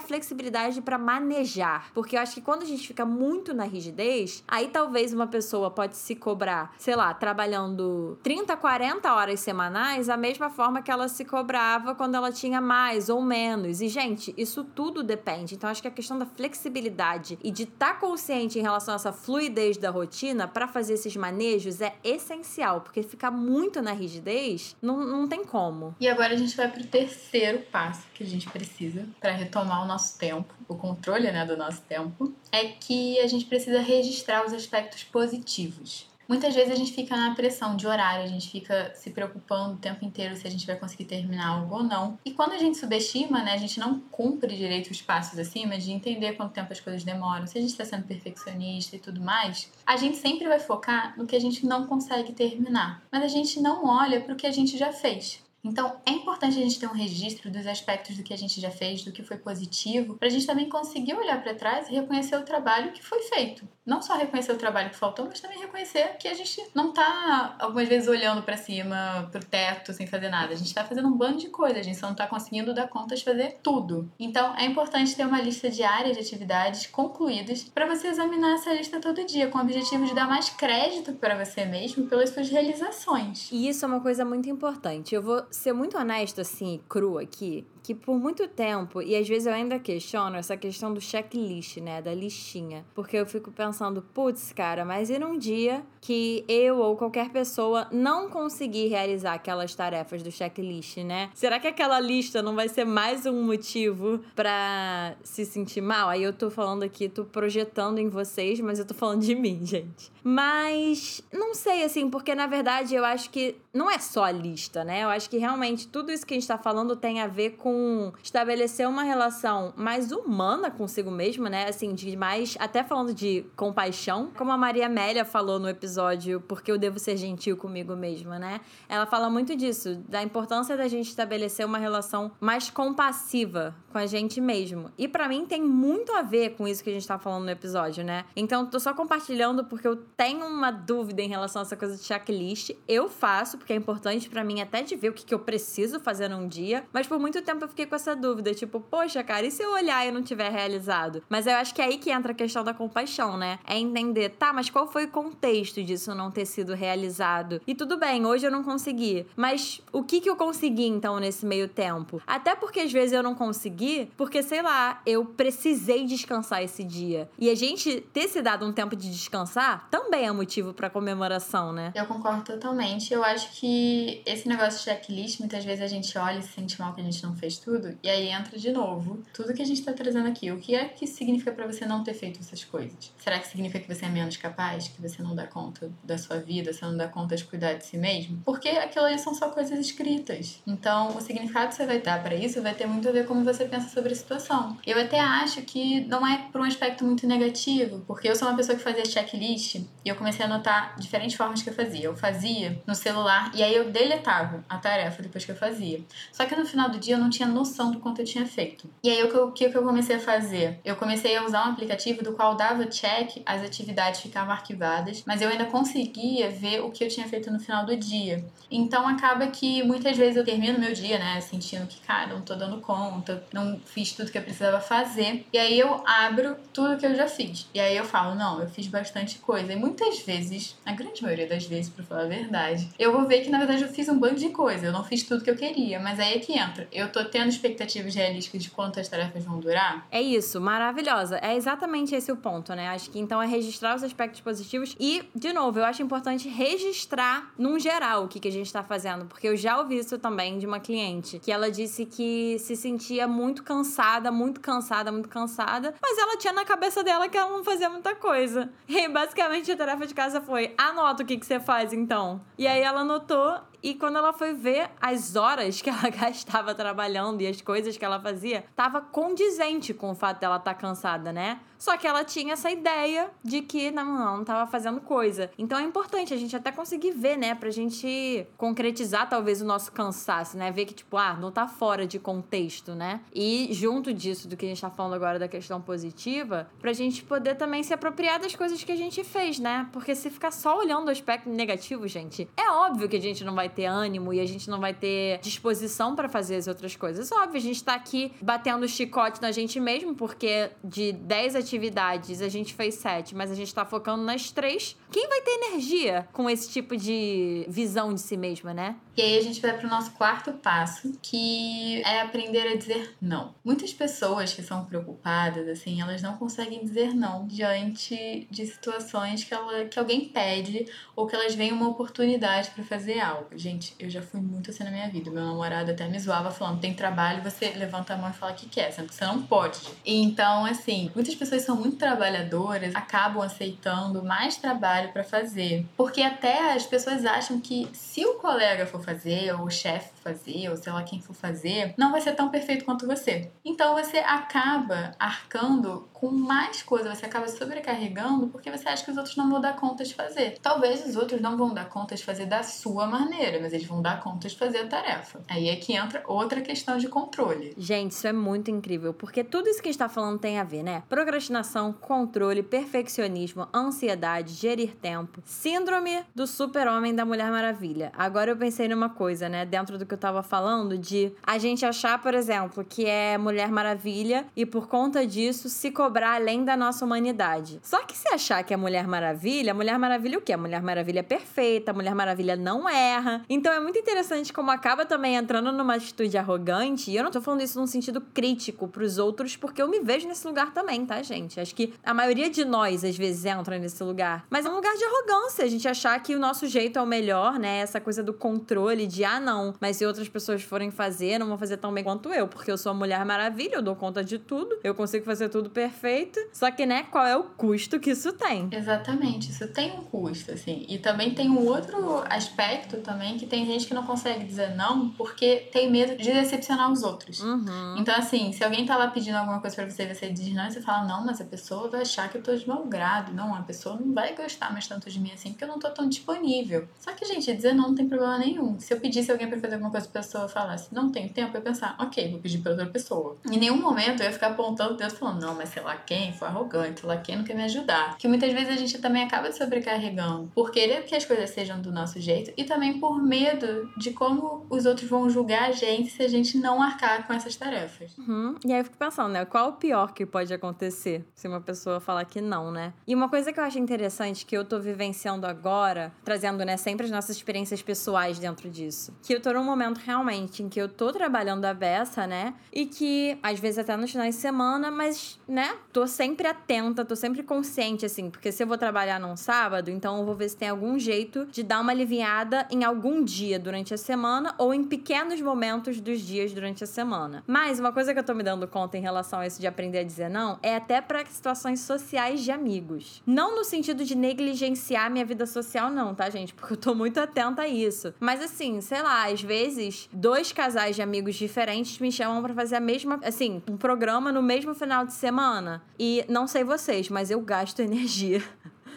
flexibilidade para manejar. Porque eu acho que quando a gente fica muito na rigidez, aí talvez uma pessoa pode se cobrar, sei lá, trabalhando 30, 40 horas semanais, a mesma forma que ela se cobrava quando ela tinha mais ou menos. E, gente, isso tudo depende. Então, acho que a questão da flexibilidade e de estar tá consciente em relação a essa fluidez da rotina para fazer esses manejos é essencial, porque ficar muito na rigidez não, não tem como. E agora a gente vai pro terceiro passo que a gente precisa para retomar o nosso tempo, o controle né, do nosso tempo, é que a gente precisa registrar os aspectos positivos. Muitas vezes a gente fica na pressão de horário, a gente fica se preocupando o tempo inteiro se a gente vai conseguir terminar algo ou não. E quando a gente subestima, né, a gente não cumpre direito os passos acima de entender quanto tempo as coisas demoram, se a gente está sendo perfeccionista e tudo mais, a gente sempre vai focar no que a gente não consegue terminar. Mas a gente não olha para o que a gente já fez. Então, é importante a gente ter um registro dos aspectos do que a gente já fez, do que foi positivo, para a gente também conseguir olhar para trás e reconhecer o trabalho que foi feito. Não só reconhecer o trabalho que faltou, mas também reconhecer que a gente não está algumas vezes olhando para cima, pro teto, sem fazer nada. A gente está fazendo um bando de coisas, a gente só não está conseguindo dar conta de fazer tudo. Então, é importante ter uma lista diária de atividades concluídas para você examinar essa lista todo dia, com o objetivo de dar mais crédito para você mesmo pelas suas realizações. E isso é uma coisa muito importante. Eu vou ser muito honesta, assim, crua aqui, que por muito tempo, e às vezes eu ainda questiono essa questão do checklist, né, da listinha, porque eu fico pensando, putz, cara, mas e num dia que eu ou qualquer pessoa não conseguir realizar aquelas tarefas do checklist, né? Será que aquela lista não vai ser mais um motivo para se sentir mal? Aí eu tô falando aqui, tô projetando em vocês, mas eu tô falando de mim, gente. Mas não sei assim, porque na verdade eu acho que não é só a lista, né? Eu acho que realmente tudo isso que a gente tá falando tem a ver com com estabelecer uma relação mais humana consigo mesma, né? Assim, de mais. Até falando de compaixão. Como a Maria Amélia falou no episódio Porque eu Devo Ser Gentil Comigo Mesma, né? Ela fala muito disso, da importância da gente estabelecer uma relação mais compassiva com a gente mesmo. E para mim tem muito a ver com isso que a gente tá falando no episódio, né? Então, tô só compartilhando porque eu tenho uma dúvida em relação a essa coisa de checklist. Eu faço, porque é importante para mim até de ver o que, que eu preciso fazer num dia. Mas por muito tempo eu fiquei com essa dúvida, tipo, poxa, cara, e se eu olhar e não tiver realizado? Mas eu acho que é aí que entra a questão da compaixão, né? É entender, tá, mas qual foi o contexto disso não ter sido realizado? E tudo bem, hoje eu não consegui, mas o que que eu consegui então nesse meio tempo? Até porque às vezes eu não consegui, porque sei lá, eu precisei descansar esse dia. E a gente ter se dado um tempo de descansar também é motivo para comemoração, né? Eu concordo totalmente. Eu acho que esse negócio de checklist, muitas vezes a gente olha e se sente mal que a gente não fez tudo, e aí entra de novo tudo que a gente está trazendo aqui. O que é que significa para você não ter feito essas coisas? Será que significa que você é menos capaz, que você não dá conta da sua vida, você não dá conta de cuidar de si mesmo? Porque aquilo ali são só coisas escritas. Então, o significado que você vai dar para isso vai ter muito a ver como você pensa sobre a situação. Eu até acho que não é por um aspecto muito negativo, porque eu sou uma pessoa que fazia checklist e eu comecei a anotar diferentes formas que eu fazia. Eu fazia no celular e aí eu deletava a tarefa depois que eu fazia. Só que no final do dia eu não tinha noção do quanto eu tinha feito. E aí o que, que eu comecei a fazer? Eu comecei a usar um aplicativo do qual dava check, as atividades ficavam arquivadas, mas eu ainda conseguia ver o que eu tinha feito no final do dia. Então acaba que muitas vezes eu termino meu dia, né, sentindo que, cara, não tô dando conta, não fiz tudo que eu precisava fazer. E aí eu abro tudo que eu já fiz. E aí eu falo, não, eu fiz bastante coisa. E muitas vezes, a grande maioria das vezes, pra falar a verdade, eu vou ver que na verdade eu fiz um bando de coisa. Eu não fiz tudo que eu queria. Mas aí é que entra. Eu tô tendo expectativas realísticas de quantas tarefas vão durar. É isso, maravilhosa. É exatamente esse o ponto, né? Acho que então é registrar os aspectos positivos e, de novo, eu acho importante registrar num geral o que, que a gente tá fazendo. Porque eu já ouvi isso também de uma cliente, que ela disse que se sentia muito cansada, muito cansada, muito cansada, mas ela tinha na cabeça dela que ela não fazia muita coisa. E basicamente, a tarefa de casa foi: anota o que, que você faz então. E aí ela anotou e quando ela foi ver as horas que ela gastava trabalhando e as coisas que ela fazia, tava condizente com o fato dela estar tá cansada, né? Só que ela tinha essa ideia de que não, não, não tava fazendo coisa. Então é importante a gente até conseguir ver, né? Pra gente concretizar talvez o nosso cansaço, né? Ver que, tipo, ah, não tá fora de contexto, né? E junto disso, do que a gente tá falando agora da questão positiva, pra gente poder também se apropriar das coisas que a gente fez, né? Porque se ficar só olhando o aspecto negativo, gente, é óbvio que a gente não vai ter ânimo e a gente não vai ter disposição para fazer as outras coisas. Óbvio, a gente tá aqui batendo chicote na gente mesmo, porque de 10 atividades a gente fez 7, mas a gente tá focando nas três. Quem vai ter energia com esse tipo de visão de si mesma, né? E aí a gente vai pro nosso quarto passo, que é aprender a dizer não. Muitas pessoas que são preocupadas, assim, elas não conseguem dizer não diante de situações que, ela, que alguém pede ou que elas veem uma oportunidade para fazer algo. Gente, eu já fui muito assim na minha vida. Meu namorado até me zoava falando: tem trabalho, você levanta a mão e fala que quer, que você não pode. Então, assim, muitas pessoas são muito trabalhadoras, acabam aceitando mais trabalho para fazer. Porque até as pessoas acham que se o colega for fazer, ou o chefe fazer, ou sei lá quem for fazer, não vai ser tão perfeito quanto você. Então você acaba arcando com mais coisa, você acaba sobrecarregando porque você acha que os outros não vão dar conta de fazer. Talvez os outros não vão dar conta de fazer da sua maneira, mas eles vão dar conta de fazer a tarefa. Aí é que entra outra questão de controle. Gente, isso é muito incrível, porque tudo isso que a gente tá falando tem a ver, né? Procrastinação, controle, perfeccionismo, ansiedade, gerir tempo, síndrome do super-homem da Mulher Maravilha. Agora eu pensei numa coisa, né? Dentro do que eu tava falando, de a gente achar, por exemplo, que é Mulher Maravilha e por conta disso se cobrar além da nossa humanidade. Só que se achar que é Mulher Maravilha, Mulher Maravilha o quê? A Mulher Maravilha é perfeita, Mulher Maravilha não erra. Então é muito interessante como acaba também entrando numa atitude arrogante, e eu não tô falando isso num sentido crítico pros outros, porque eu me vejo nesse lugar também, tá, gente? Acho que a maioria de nós, às vezes, entra nesse lugar. Mas é um lugar de arrogância, a gente achar que o nosso jeito é o melhor, né? Essa coisa do controle, de ah, não, mas se outras pessoas forem fazer, não vão fazer tão bem quanto eu, porque eu sou a Mulher Maravilha, eu dou conta de tudo, eu consigo fazer tudo perfeito. Só que, né, qual é o custo que isso tem? Exatamente, isso tem um custo, assim. E também tem um outro aspecto também que tem gente que não consegue dizer não porque tem medo de decepcionar os outros. Uhum. Então, assim, se alguém tá lá pedindo alguma coisa pra você e você diz não, você fala, não, mas a pessoa vai achar que eu tô de mau grado. Não, a pessoa não vai gostar mais tanto de mim assim porque eu não tô tão disponível. Só que, gente, dizer não não tem problema nenhum. Se eu pedisse alguém pra fazer alguma coisa pra pessoa falasse, não tenho tempo, eu pensar, ok, vou pedir pra outra pessoa. Em nenhum momento eu ia ficar apontando o dedo falando, não, mas sei lá quem foi arrogante, sei lá quem não quer me ajudar. Que muitas vezes a gente também acaba sobrecarregando por querer que as coisas sejam do nosso jeito e também por medo de como os outros vão julgar a gente se a gente não arcar com essas tarefas. Uhum. E aí eu fico pensando, né? Qual o pior que pode acontecer se uma pessoa falar que não, né? E uma coisa que eu acho interessante que eu tô vivenciando agora, trazendo, né, sempre as nossas experiências pessoais dentro disso. Que eu tô num momento realmente em que eu tô trabalhando a beça, né? E que, às vezes, até nos finais de semana, mas, né, tô sempre atenta, tô sempre consciente, assim, porque se eu vou trabalhar num sábado, então eu vou ver se tem algum jeito de dar uma aliviada em algum algum dia durante a semana ou em pequenos momentos dos dias durante a semana. Mas uma coisa que eu tô me dando conta em relação a isso de aprender a dizer não é até para situações sociais de amigos. Não no sentido de negligenciar minha vida social, não, tá, gente? Porque eu tô muito atenta a isso. Mas assim, sei lá, às vezes, dois casais de amigos diferentes me chamam para fazer a mesma, assim, um programa no mesmo final de semana. E não sei vocês, mas eu gasto energia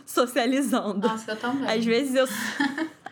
socializando. Nossa, eu também. Às vezes eu.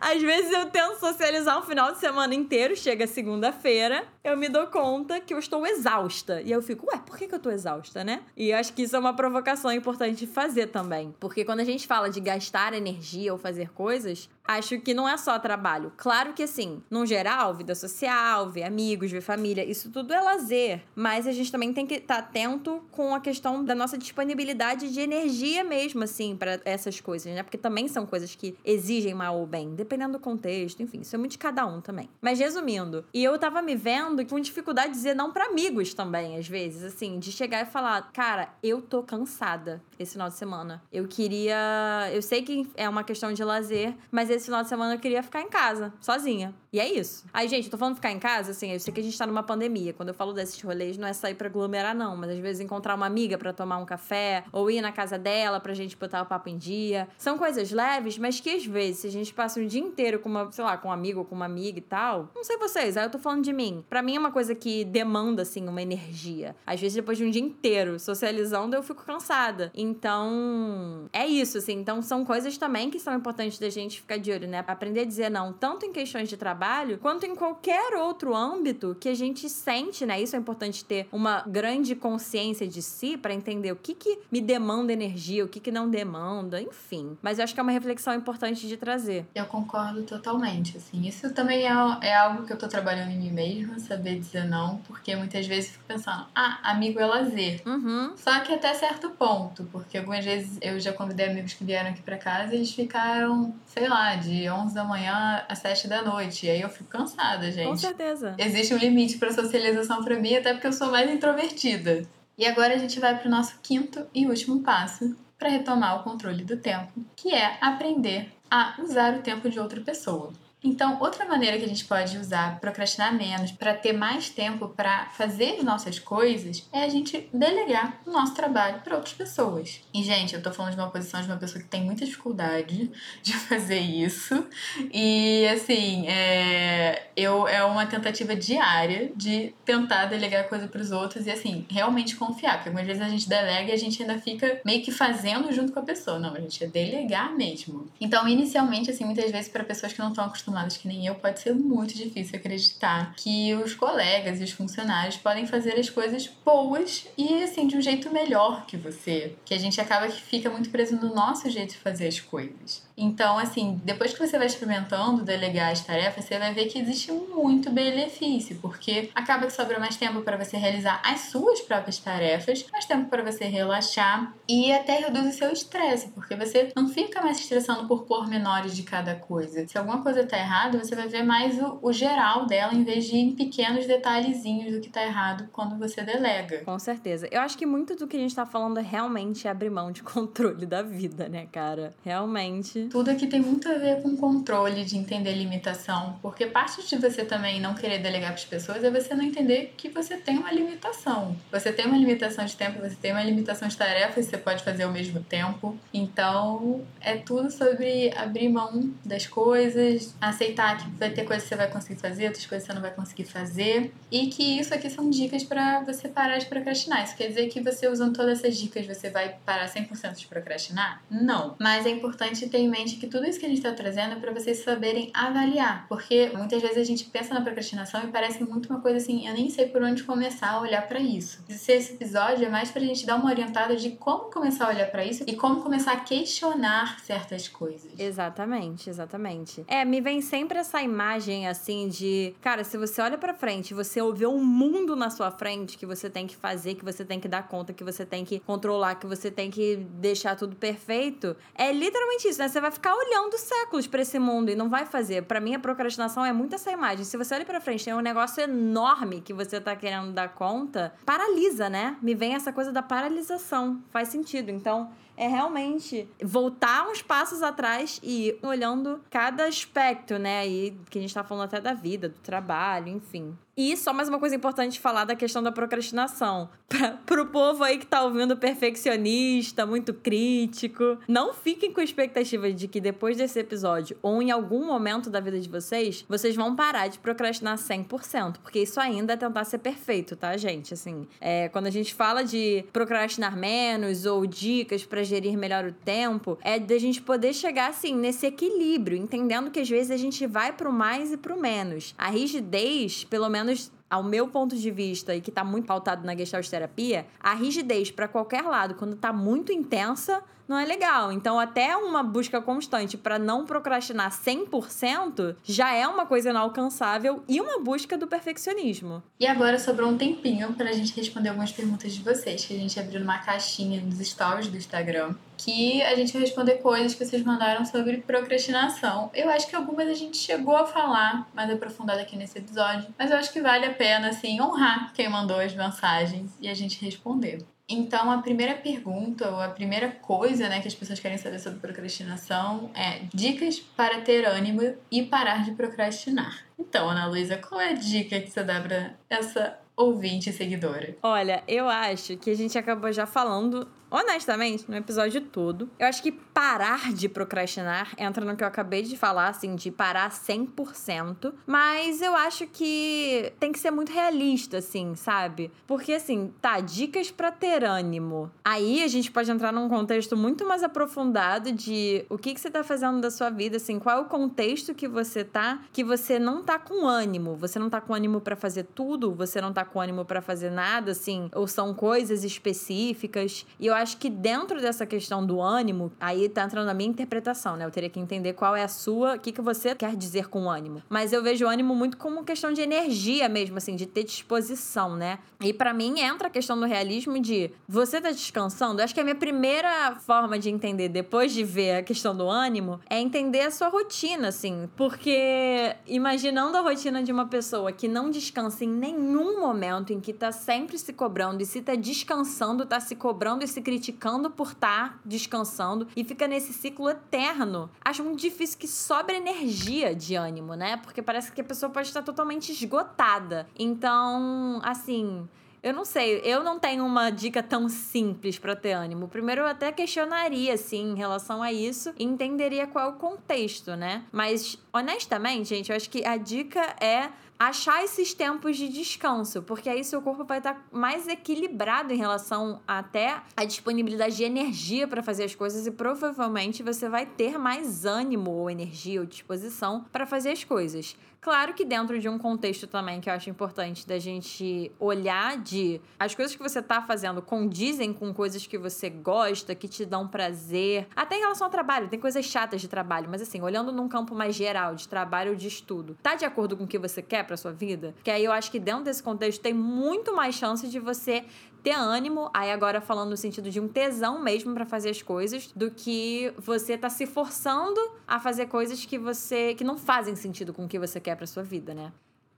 Às vezes eu tento socializar um final de semana inteiro, chega segunda-feira, eu me dou conta que eu estou exausta. E eu fico, ué, por que, que eu estou exausta, né? E acho que isso é uma provocação importante de fazer também. Porque quando a gente fala de gastar energia ou fazer coisas, acho que não é só trabalho. Claro que assim, no geral, vida social, ver amigos, ver família, isso tudo é lazer. Mas a gente também tem que estar atento com a questão da nossa disponibilidade de energia mesmo, assim, para essas coisas, né? Porque também são coisas que exigem mal ou bem, dependendo do contexto, enfim, isso é muito de cada um também. Mas resumindo, e eu tava me vendo com dificuldade de dizer não para amigos também, às vezes, assim, de chegar e falar, cara, eu tô cansada esse final de semana. Eu queria. Eu sei que é uma questão de lazer, mas esse final de semana eu queria ficar em casa, sozinha. E é isso. Aí, gente, eu tô falando ficar em casa, assim, eu sei que a gente tá numa pandemia. Quando eu falo desses rolês, não é sair pra aglomerar, não. Mas às vezes encontrar uma amiga para tomar um café, ou ir na casa dela pra gente botar o papo em dia. São coisas leves, mas que às vezes, se a gente passa um dia inteiro com uma, sei lá, com um amigo ou com uma amiga e tal. Não sei vocês, aí eu tô falando de mim. Pra mim é uma coisa que demanda, assim, uma energia. Às vezes, depois de um dia inteiro socializando, eu fico cansada. Então, é isso, assim. Então, são coisas também que são importantes da gente ficar de olho, né? Aprender a dizer não, tanto em questões de trabalho, quanto em qualquer outro âmbito que a gente sente, né? Isso é importante ter uma grande consciência de si para entender o que que me demanda energia, o que que não demanda, enfim. Mas eu acho que é uma reflexão importante de trazer. Eu concordo totalmente, assim. Isso também é, é algo que eu tô trabalhando em mim mesma, saber dizer não, porque muitas vezes eu fico pensando, ah, amigo é lazer. Uhum. Só que até certo ponto, porque algumas vezes eu já convidei amigos que vieram aqui para casa e eles ficaram, sei lá, de 11 da manhã às 7 da noite. E aí eu fico cansada, gente. Com certeza. Existe um limite para socialização para mim, até porque eu sou mais introvertida. E agora a gente vai para o nosso quinto e último passo para retomar o controle do tempo, que é aprender a usar o tempo de outra pessoa. Então, outra maneira que a gente pode usar procrastinar menos para ter mais tempo para fazer as nossas coisas é a gente delegar o nosso trabalho para outras pessoas. E, gente, eu tô falando de uma posição de uma pessoa que tem muita dificuldade de fazer isso. E, assim, é, eu, é uma tentativa diária de tentar delegar coisa para os outros e, assim, realmente confiar. Porque algumas vezes a gente delega e a gente ainda fica meio que fazendo junto com a pessoa. Não, a gente é delegar mesmo. Então, inicialmente, assim, muitas vezes para pessoas que não estão acostumadas acostumados que nem eu, pode ser muito difícil acreditar que os colegas e os funcionários podem fazer as coisas boas e assim de um jeito melhor que você. Que a gente acaba que fica muito preso no nosso jeito de fazer as coisas. Então, assim, depois que você vai experimentando delegar as tarefas, você vai ver que existe muito benefício, porque acaba que sobra mais tempo para você realizar as suas próprias tarefas, mais tempo para você relaxar e até reduz o seu estresse, porque você não fica mais estressando por pormenores de cada coisa. Se alguma coisa tá errada, você vai ver mais o, o geral dela em vez de em pequenos detalhezinhos do que tá errado quando você delega. Com certeza. Eu acho que muito do que a gente tá falando é realmente abrir mão de controle da vida, né, cara? Realmente tudo aqui tem muito a ver com controle, de entender limitação, porque parte de você também não querer delegar para as pessoas é você não entender que você tem uma limitação. Você tem uma limitação de tempo, você tem uma limitação de tarefas, você pode fazer ao mesmo tempo. Então, é tudo sobre abrir mão das coisas, aceitar que vai ter coisas que você vai conseguir fazer, outras coisas que você não vai conseguir fazer, e que isso aqui são dicas para você parar de procrastinar. Isso quer dizer que você usando todas essas dicas você vai parar 100% de procrastinar? Não. Mas é importante ter em mente que tudo isso que a gente está trazendo é para vocês saberem avaliar, porque muitas vezes a gente pensa na procrastinação e parece muito uma coisa assim, eu nem sei por onde começar a olhar para isso. Esse episódio é mais para a gente dar uma orientada de como começar a olhar para isso e como começar a questionar certas coisas. Exatamente, exatamente. É, me vem sempre essa imagem assim de, cara, se você olha para frente, você vê um mundo na sua frente que você tem que fazer, que você tem que dar conta, que você tem que controlar, que você tem que deixar tudo perfeito, é literalmente isso, né? Você vai ficar olhando séculos para esse mundo e não vai fazer. Para mim, a procrastinação é muito essa imagem. Se você olha para frente, tem um negócio enorme que você tá querendo dar conta, paralisa, né? Me vem essa coisa da paralisação. Faz sentido. Então, é realmente voltar uns passos atrás e ir olhando cada aspecto, né? Aí que a gente tá falando até da vida, do trabalho, enfim. E só mais uma coisa importante falar da questão da procrastinação. Pra, pro povo aí que tá ouvindo perfeccionista, muito crítico, não fiquem com expectativa de que depois desse episódio, ou em algum momento da vida de vocês, vocês vão parar de procrastinar 100%, porque isso ainda é tentar ser perfeito, tá, gente? Assim, é, quando a gente fala de procrastinar menos ou dicas para gerir melhor o tempo, é da gente poder chegar, assim, nesse equilíbrio, entendendo que às vezes a gente vai pro mais e pro menos. A rigidez, pelo menos menos ao meu ponto de vista e que está muito pautado na gestalt terapia, a rigidez para qualquer lado, quando está muito intensa, não é legal. Então, até uma busca constante para não procrastinar 100% já é uma coisa inalcançável e uma busca do perfeccionismo. E agora sobrou um tempinho para a gente responder algumas perguntas de vocês, que a gente abriu numa caixinha nos stories do Instagram, que a gente vai responder coisas que vocês mandaram sobre procrastinação. Eu acho que algumas a gente chegou a falar mais aprofundado aqui nesse episódio, mas eu acho que vale a pena, assim, honrar quem mandou as mensagens e a gente responder. Então, a primeira pergunta, ou a primeira coisa né, que as pessoas querem saber sobre procrastinação é dicas para ter ânimo e parar de procrastinar. Então, Ana Luísa, qual é a dica que você dá para essa ouvinte e seguidora? Olha, eu acho que a gente acabou já falando honestamente, no episódio todo, eu acho que parar de procrastinar entra no que eu acabei de falar, assim, de parar 100%. Mas eu acho que tem que ser muito realista, assim, sabe? Porque, assim, tá, dicas para ter ânimo. Aí a gente pode entrar num contexto muito mais aprofundado de o que, que você tá fazendo da sua vida, assim, qual é o contexto que você tá, que você não tá com ânimo. Você não tá com ânimo para fazer tudo, você não tá com ânimo para fazer nada, assim, ou são coisas específicas. E eu acho que dentro dessa questão do ânimo, aí tá entrando na minha interpretação, né? Eu teria que entender qual é a sua, o que, que você quer dizer com ânimo. Mas eu vejo o ânimo muito como questão de energia mesmo, assim, de ter disposição, né? E para mim entra a questão do realismo de você tá descansando. Eu acho que a minha primeira forma de entender, depois de ver a questão do ânimo, é entender a sua rotina, assim. Porque imaginando a rotina de uma pessoa que não descansa em nenhum momento, em que tá sempre se cobrando, e se tá descansando, tá se cobrando e se criticando por estar tá descansando e fica nesse ciclo eterno. Acho muito difícil que sobre energia de ânimo, né? Porque parece que a pessoa pode estar totalmente esgotada. Então, assim, eu não sei, eu não tenho uma dica tão simples para ter ânimo. Primeiro, eu até questionaria, assim, em relação a isso e entenderia qual é o contexto, né? Mas, honestamente, gente, eu acho que a dica é achar esses tempos de descanso, porque aí seu corpo vai estar mais equilibrado em relação até a disponibilidade de energia para fazer as coisas e provavelmente você vai ter mais ânimo ou energia ou disposição para fazer as coisas. Claro que dentro de um contexto também que eu acho importante da gente olhar de as coisas que você tá fazendo condizem com coisas que você gosta, que te dão prazer. Até em relação ao trabalho, tem coisas chatas de trabalho, mas assim, olhando num campo mais geral, de trabalho ou de estudo, tá de acordo com o que você quer para sua vida? Que aí eu acho que dentro desse contexto tem muito mais chance de você ter ânimo, aí agora falando no sentido de um tesão mesmo para fazer as coisas, do que você tá se forçando a fazer coisas que você que não fazem sentido com o que você quer para sua vida, né?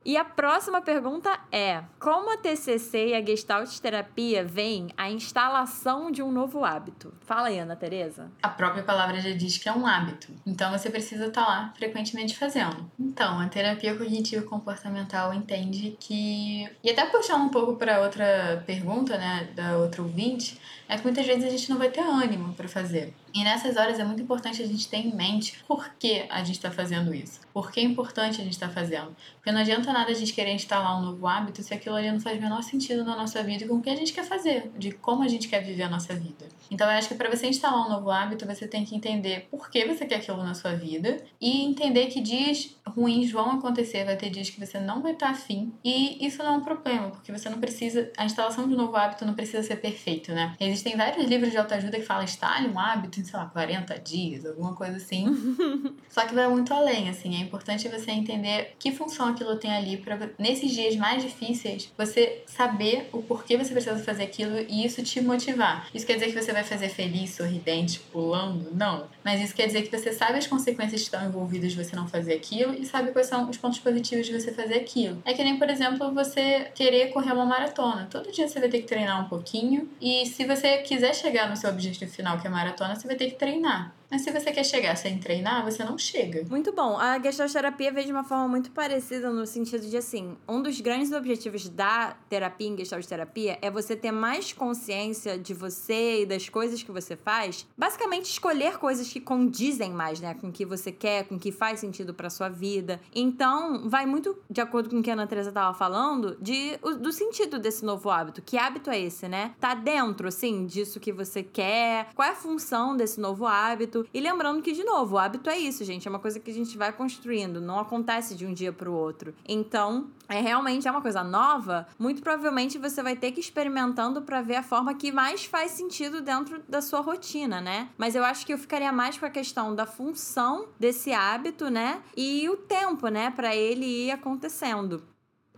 E a próxima pergunta é: como a TCC e a Gestalt terapia veem a instalação de um novo hábito? Fala aí, Ana Teresa. A própria palavra já diz que é um hábito. Então você precisa estar tá lá frequentemente fazendo. Então, a terapia cognitivo comportamental entende que e até puxando um pouco para outra pergunta, né, da outra ouvinte, é que muitas vezes a gente não vai ter ânimo para fazer. E nessas horas é muito importante a gente ter em mente por que a gente está fazendo isso. Por que é importante a gente estar tá fazendo. Porque não adianta nada a gente querer instalar um novo hábito se aquilo ali não faz o menor sentido na nossa vida e com o que a gente quer fazer, de como a gente quer viver a nossa vida. Então eu acho que para você instalar um novo hábito, você tem que entender por que você quer aquilo na sua vida e entender que dias ruins vão acontecer, vai ter dias que você não vai estar afim. E isso não é um problema, porque você não precisa. A instalação de um novo hábito não precisa ser perfeito, né? Existem vários livros de autoajuda que falam instale um hábito em, sei lá, 40 dias, alguma coisa assim. Só que vai muito além, assim. É importante você entender que função aquilo tem ali para nesses dias mais difíceis você saber o porquê você precisa fazer aquilo e isso te motivar. Isso quer dizer que você vai fazer feliz, sorridente, pulando? Não. Mas isso quer dizer que você sabe as consequências que estão envolvidas de você não fazer aquilo e sabe quais são os pontos positivos de você fazer aquilo. É que nem, por exemplo, você querer correr uma maratona. Todo dia você vai ter que treinar um pouquinho e se você quiser chegar no seu objetivo final, que é a maratona, você vai ter que treinar. Mas se você quer chegar sem treinar, você não chega. Muito bom. A Gestalt terapia veio de uma forma muito parecida no sentido de assim, um dos grandes objetivos da terapia em Gestalt terapia é você ter mais consciência de você e das coisas que você faz. Basicamente escolher coisas que condizem mais, né, com o que você quer, com o que faz sentido para sua vida. Então, vai muito de acordo com o que a Ana Teresa tava falando, de do sentido desse novo hábito. Que hábito é esse, né? Tá dentro assim disso que você quer? Qual é a função desse novo hábito? Hábito. E lembrando que, de novo, o hábito é isso, gente. É uma coisa que a gente vai construindo, não acontece de um dia para o outro. Então, é realmente é uma coisa nova, muito provavelmente você vai ter que ir experimentando para ver a forma que mais faz sentido dentro da sua rotina, né? Mas eu acho que eu ficaria mais com a questão da função desse hábito, né? E o tempo, né, para ele ir acontecendo.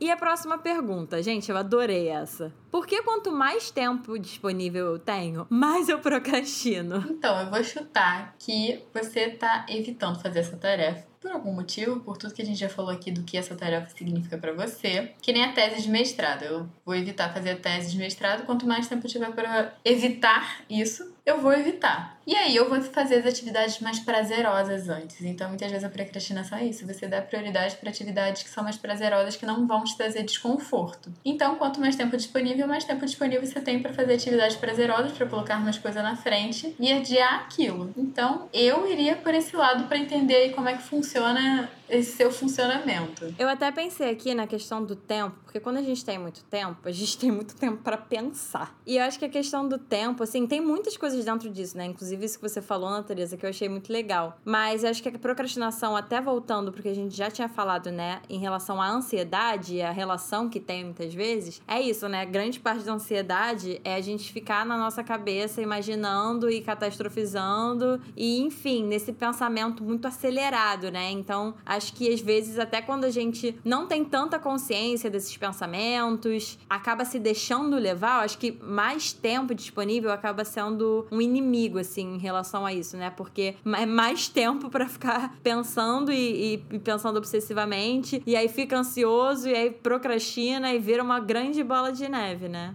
E a próxima pergunta, gente, eu adorei essa. Por que quanto mais tempo disponível eu tenho, mais eu procrastino? Então, eu vou chutar que você tá evitando fazer essa tarefa por algum motivo, por tudo que a gente já falou aqui do que essa tarefa significa para você, que nem a tese de mestrado. Eu vou evitar fazer a tese de mestrado, quanto mais tempo eu tiver para evitar isso, eu vou evitar. E aí eu vou fazer as atividades mais prazerosas antes. Então, muitas vezes a procrastinação é isso, você dá prioridade para atividades que são mais prazerosas, que não vão te trazer desconforto. Então, quanto mais tempo disponível, mais tempo disponível você tem para fazer atividades prazerosas, para colocar umas coisas na frente e adiar aquilo. Então, eu iria por esse lado para entender como é que funciona esse seu funcionamento. Eu até pensei aqui na questão do tempo, porque quando a gente tem muito tempo, a gente tem muito tempo para pensar. E eu acho que a questão do tempo, assim, tem muitas coisas dentro disso, né? Inclusive isso que você falou, Ana que eu achei muito legal. Mas eu acho que a procrastinação, até voltando porque a gente já tinha falado, né, em relação à ansiedade e a relação que tem muitas vezes, é isso, né? Grande parte da ansiedade é a gente ficar na nossa cabeça imaginando e catastrofizando e, enfim, nesse pensamento muito acelerado, né? Então, a acho que às vezes, até quando a gente não tem tanta consciência desses pensamentos, acaba se deixando levar, acho que mais tempo disponível acaba sendo um inimigo, assim, em relação a isso, né? Porque é mais tempo para ficar pensando e, e, pensando obsessivamente, e aí fica ansioso, e aí procrastina e vira uma grande bola de neve, né?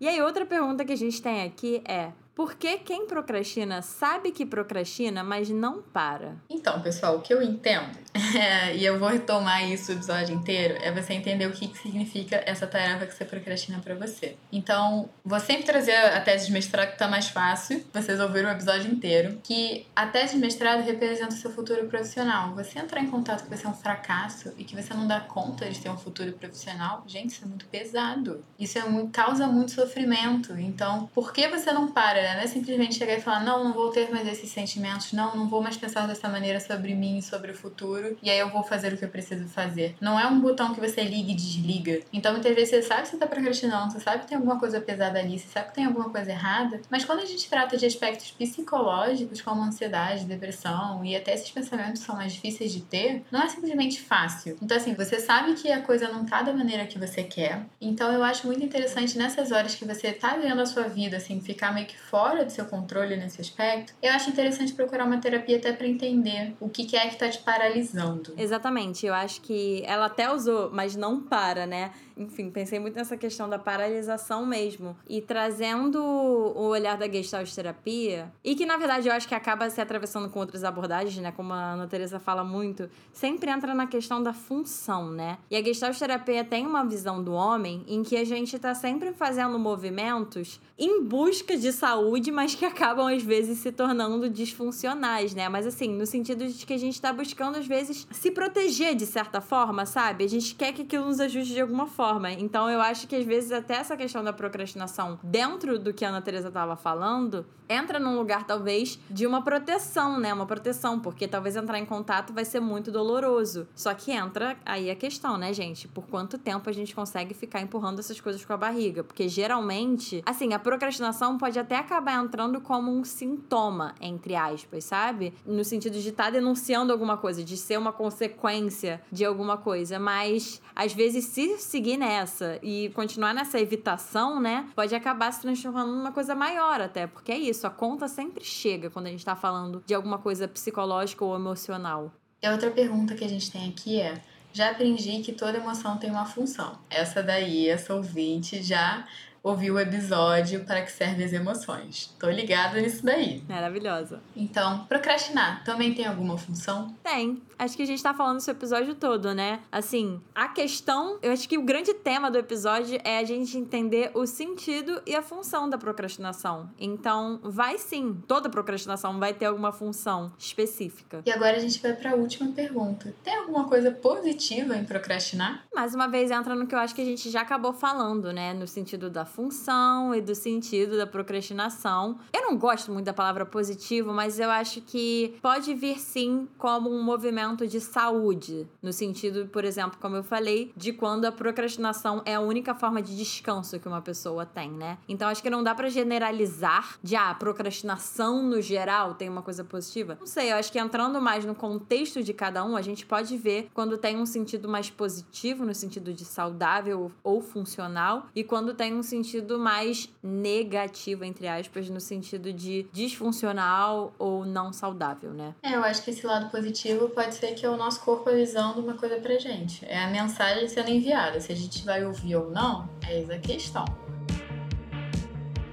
E aí, outra pergunta que a gente tem aqui é: porque quem procrastina sabe que procrastina, mas não para. Então, pessoal, o que eu entendo, é, e eu vou retomar isso o episódio inteiro, é você entender o que, que significa essa tarefa que você procrastina para você. Então, vou sempre trazer a tese de mestrado que tá mais fácil, vocês ouviram o episódio inteiro, que a tese de mestrado representa o seu futuro profissional. Você entrar em contato que você é um fracasso e que você não dá conta de ter um futuro profissional, gente, isso é muito pesado. Isso é muito, causa muito sofrimento. Então, por que você não para? Não é simplesmente chegar e falar, não, não vou ter mais esses sentimentos, não, não vou mais pensar dessa maneira sobre mim sobre o futuro, e aí eu vou fazer o que eu preciso fazer. Não é um botão que você liga e desliga. Então, muitas vezes você sabe que você tá procrastinando, você sabe que tem alguma coisa pesada ali, você sabe que tem alguma coisa errada, mas quando a gente trata de aspectos psicológicos, como ansiedade, depressão e até esses pensamentos são mais difíceis de ter, não é simplesmente fácil. Então, assim, você sabe que a coisa não tá da maneira que você quer. Então, eu acho muito interessante nessas horas que você tá vendo a sua vida, assim, ficar meio que fora fora do seu controle nesse aspecto, eu acho interessante procurar uma terapia até para entender o que, que é que tá te paralisando. Exatamente, eu acho que ela até usou, mas não para, né? Enfim, pensei muito nessa questão da paralisação mesmo. E trazendo o olhar da Gestalt terapia, e que na verdade eu acho que acaba se atravessando com outras abordagens, né? Como a Ana Teresa fala muito, sempre entra na questão da função, né? E a Gestalt terapia tem uma visão do homem em que a gente tá sempre fazendo movimentos em busca de saúde, mas que acabam às vezes se tornando disfuncionais, né? Mas assim, no sentido de que a gente tá buscando às vezes se proteger de certa forma, sabe? A gente quer que aquilo nos ajude de alguma forma forma. Então eu acho que às vezes até essa questão da procrastinação, dentro do que a Ana Teresa estava falando, entra num lugar talvez de uma proteção, né? Uma proteção, porque talvez entrar em contato vai ser muito doloroso. Só que entra aí a questão, né, gente? Por quanto tempo a gente consegue ficar empurrando essas coisas com a barriga? Porque geralmente, assim, a procrastinação pode até acabar entrando como um sintoma, entre aspas, sabe? No sentido de estar tá denunciando alguma coisa, de ser uma consequência de alguma coisa. Mas, às vezes, se seguir nessa e continuar nessa evitação, né, pode acabar se transformando numa coisa maior até. Porque é isso, a conta sempre chega quando a gente tá falando de alguma coisa psicológica ou emocional. E a outra pergunta que a gente tem aqui é: já aprendi que toda emoção tem uma função. Essa daí, essa ouvinte já ouvir o episódio para que servem as emoções. Tô ligada nisso daí. Maravilhosa. Então, procrastinar também tem alguma função? Tem. Acho que a gente tá falando esse episódio todo, né? Assim, a questão, eu acho que o grande tema do episódio é a gente entender o sentido e a função da procrastinação. Então, vai sim, toda procrastinação vai ter alguma função específica. E agora a gente vai para a última pergunta. Tem alguma coisa positiva em procrastinar? Mais uma vez entra no que eu acho que a gente já acabou falando, né, no sentido da função e do sentido da procrastinação. Eu não gosto muito da palavra positivo, mas eu acho que pode vir sim como um movimento de saúde, no sentido, por exemplo, como eu falei, de quando a procrastinação é a única forma de descanso que uma pessoa tem, né? Então acho que não dá para generalizar de ah, procrastinação no geral tem uma coisa positiva. Não sei, eu acho que entrando mais no contexto de cada um, a gente pode ver quando tem um sentido mais positivo, no sentido de saudável ou funcional, e quando tem um sentido sentido mais negativo, entre aspas, no sentido de disfuncional ou não saudável, né? É, eu acho que esse lado positivo pode que é o nosso corpo avisando uma coisa pra gente. É a mensagem sendo enviada. Se a gente vai ouvir ou não, é essa a questão.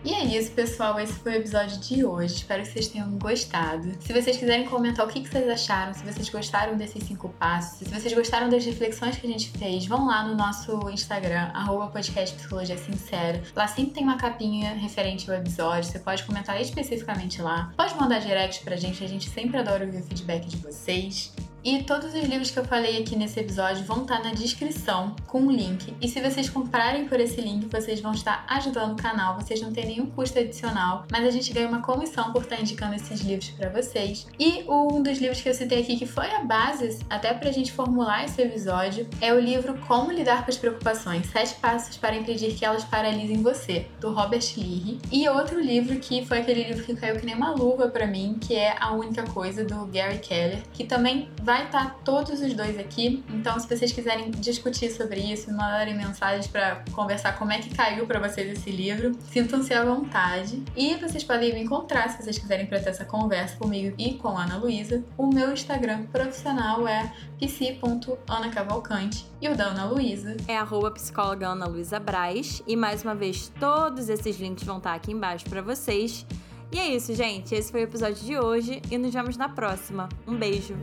E é isso, pessoal. Esse foi o episódio de hoje. Espero que vocês tenham gostado. Se vocês quiserem comentar o que vocês acharam, se vocês gostaram desses cinco passos, se vocês gostaram das reflexões que a gente fez, vão lá no nosso Instagram, arroba podcast Psicologia Sincera. Lá sempre tem uma capinha referente ao episódio. Você pode comentar especificamente lá. Pode mandar direct pra gente, a gente sempre adora ouvir o feedback de vocês. E todos os livros que eu falei aqui nesse episódio vão estar na descrição com um link. E se vocês comprarem por esse link, vocês vão estar ajudando o canal. Vocês não têm nenhum custo adicional, mas a gente ganha uma comissão por estar indicando esses livros para vocês. E um dos livros que eu citei aqui, que foi a base até pra gente formular esse episódio, é o livro Como Lidar com as Preocupações: Sete Passos para Impedir que Elas Paralisem Você, do Robert Leahy. E outro livro que foi aquele livro que caiu que nem uma luva para mim, que é A Única Coisa, do Gary Keller, que também vai vai estar todos os dois aqui. Então, se vocês quiserem discutir sobre isso, mandarem mensagens para conversar como é que caiu para vocês esse livro, sintam-se à vontade. E vocês podem me encontrar se vocês quiserem para ter essa conversa comigo e com a Ana Luísa. O meu Instagram profissional é psi.anacavalcante e o da Ana Luísa é arroba psicóloga Ana Luísa Braz. E mais uma vez, todos esses links vão estar aqui embaixo para vocês. E é isso, gente. Esse foi o episódio de hoje e nos vemos na próxima. Um beijo!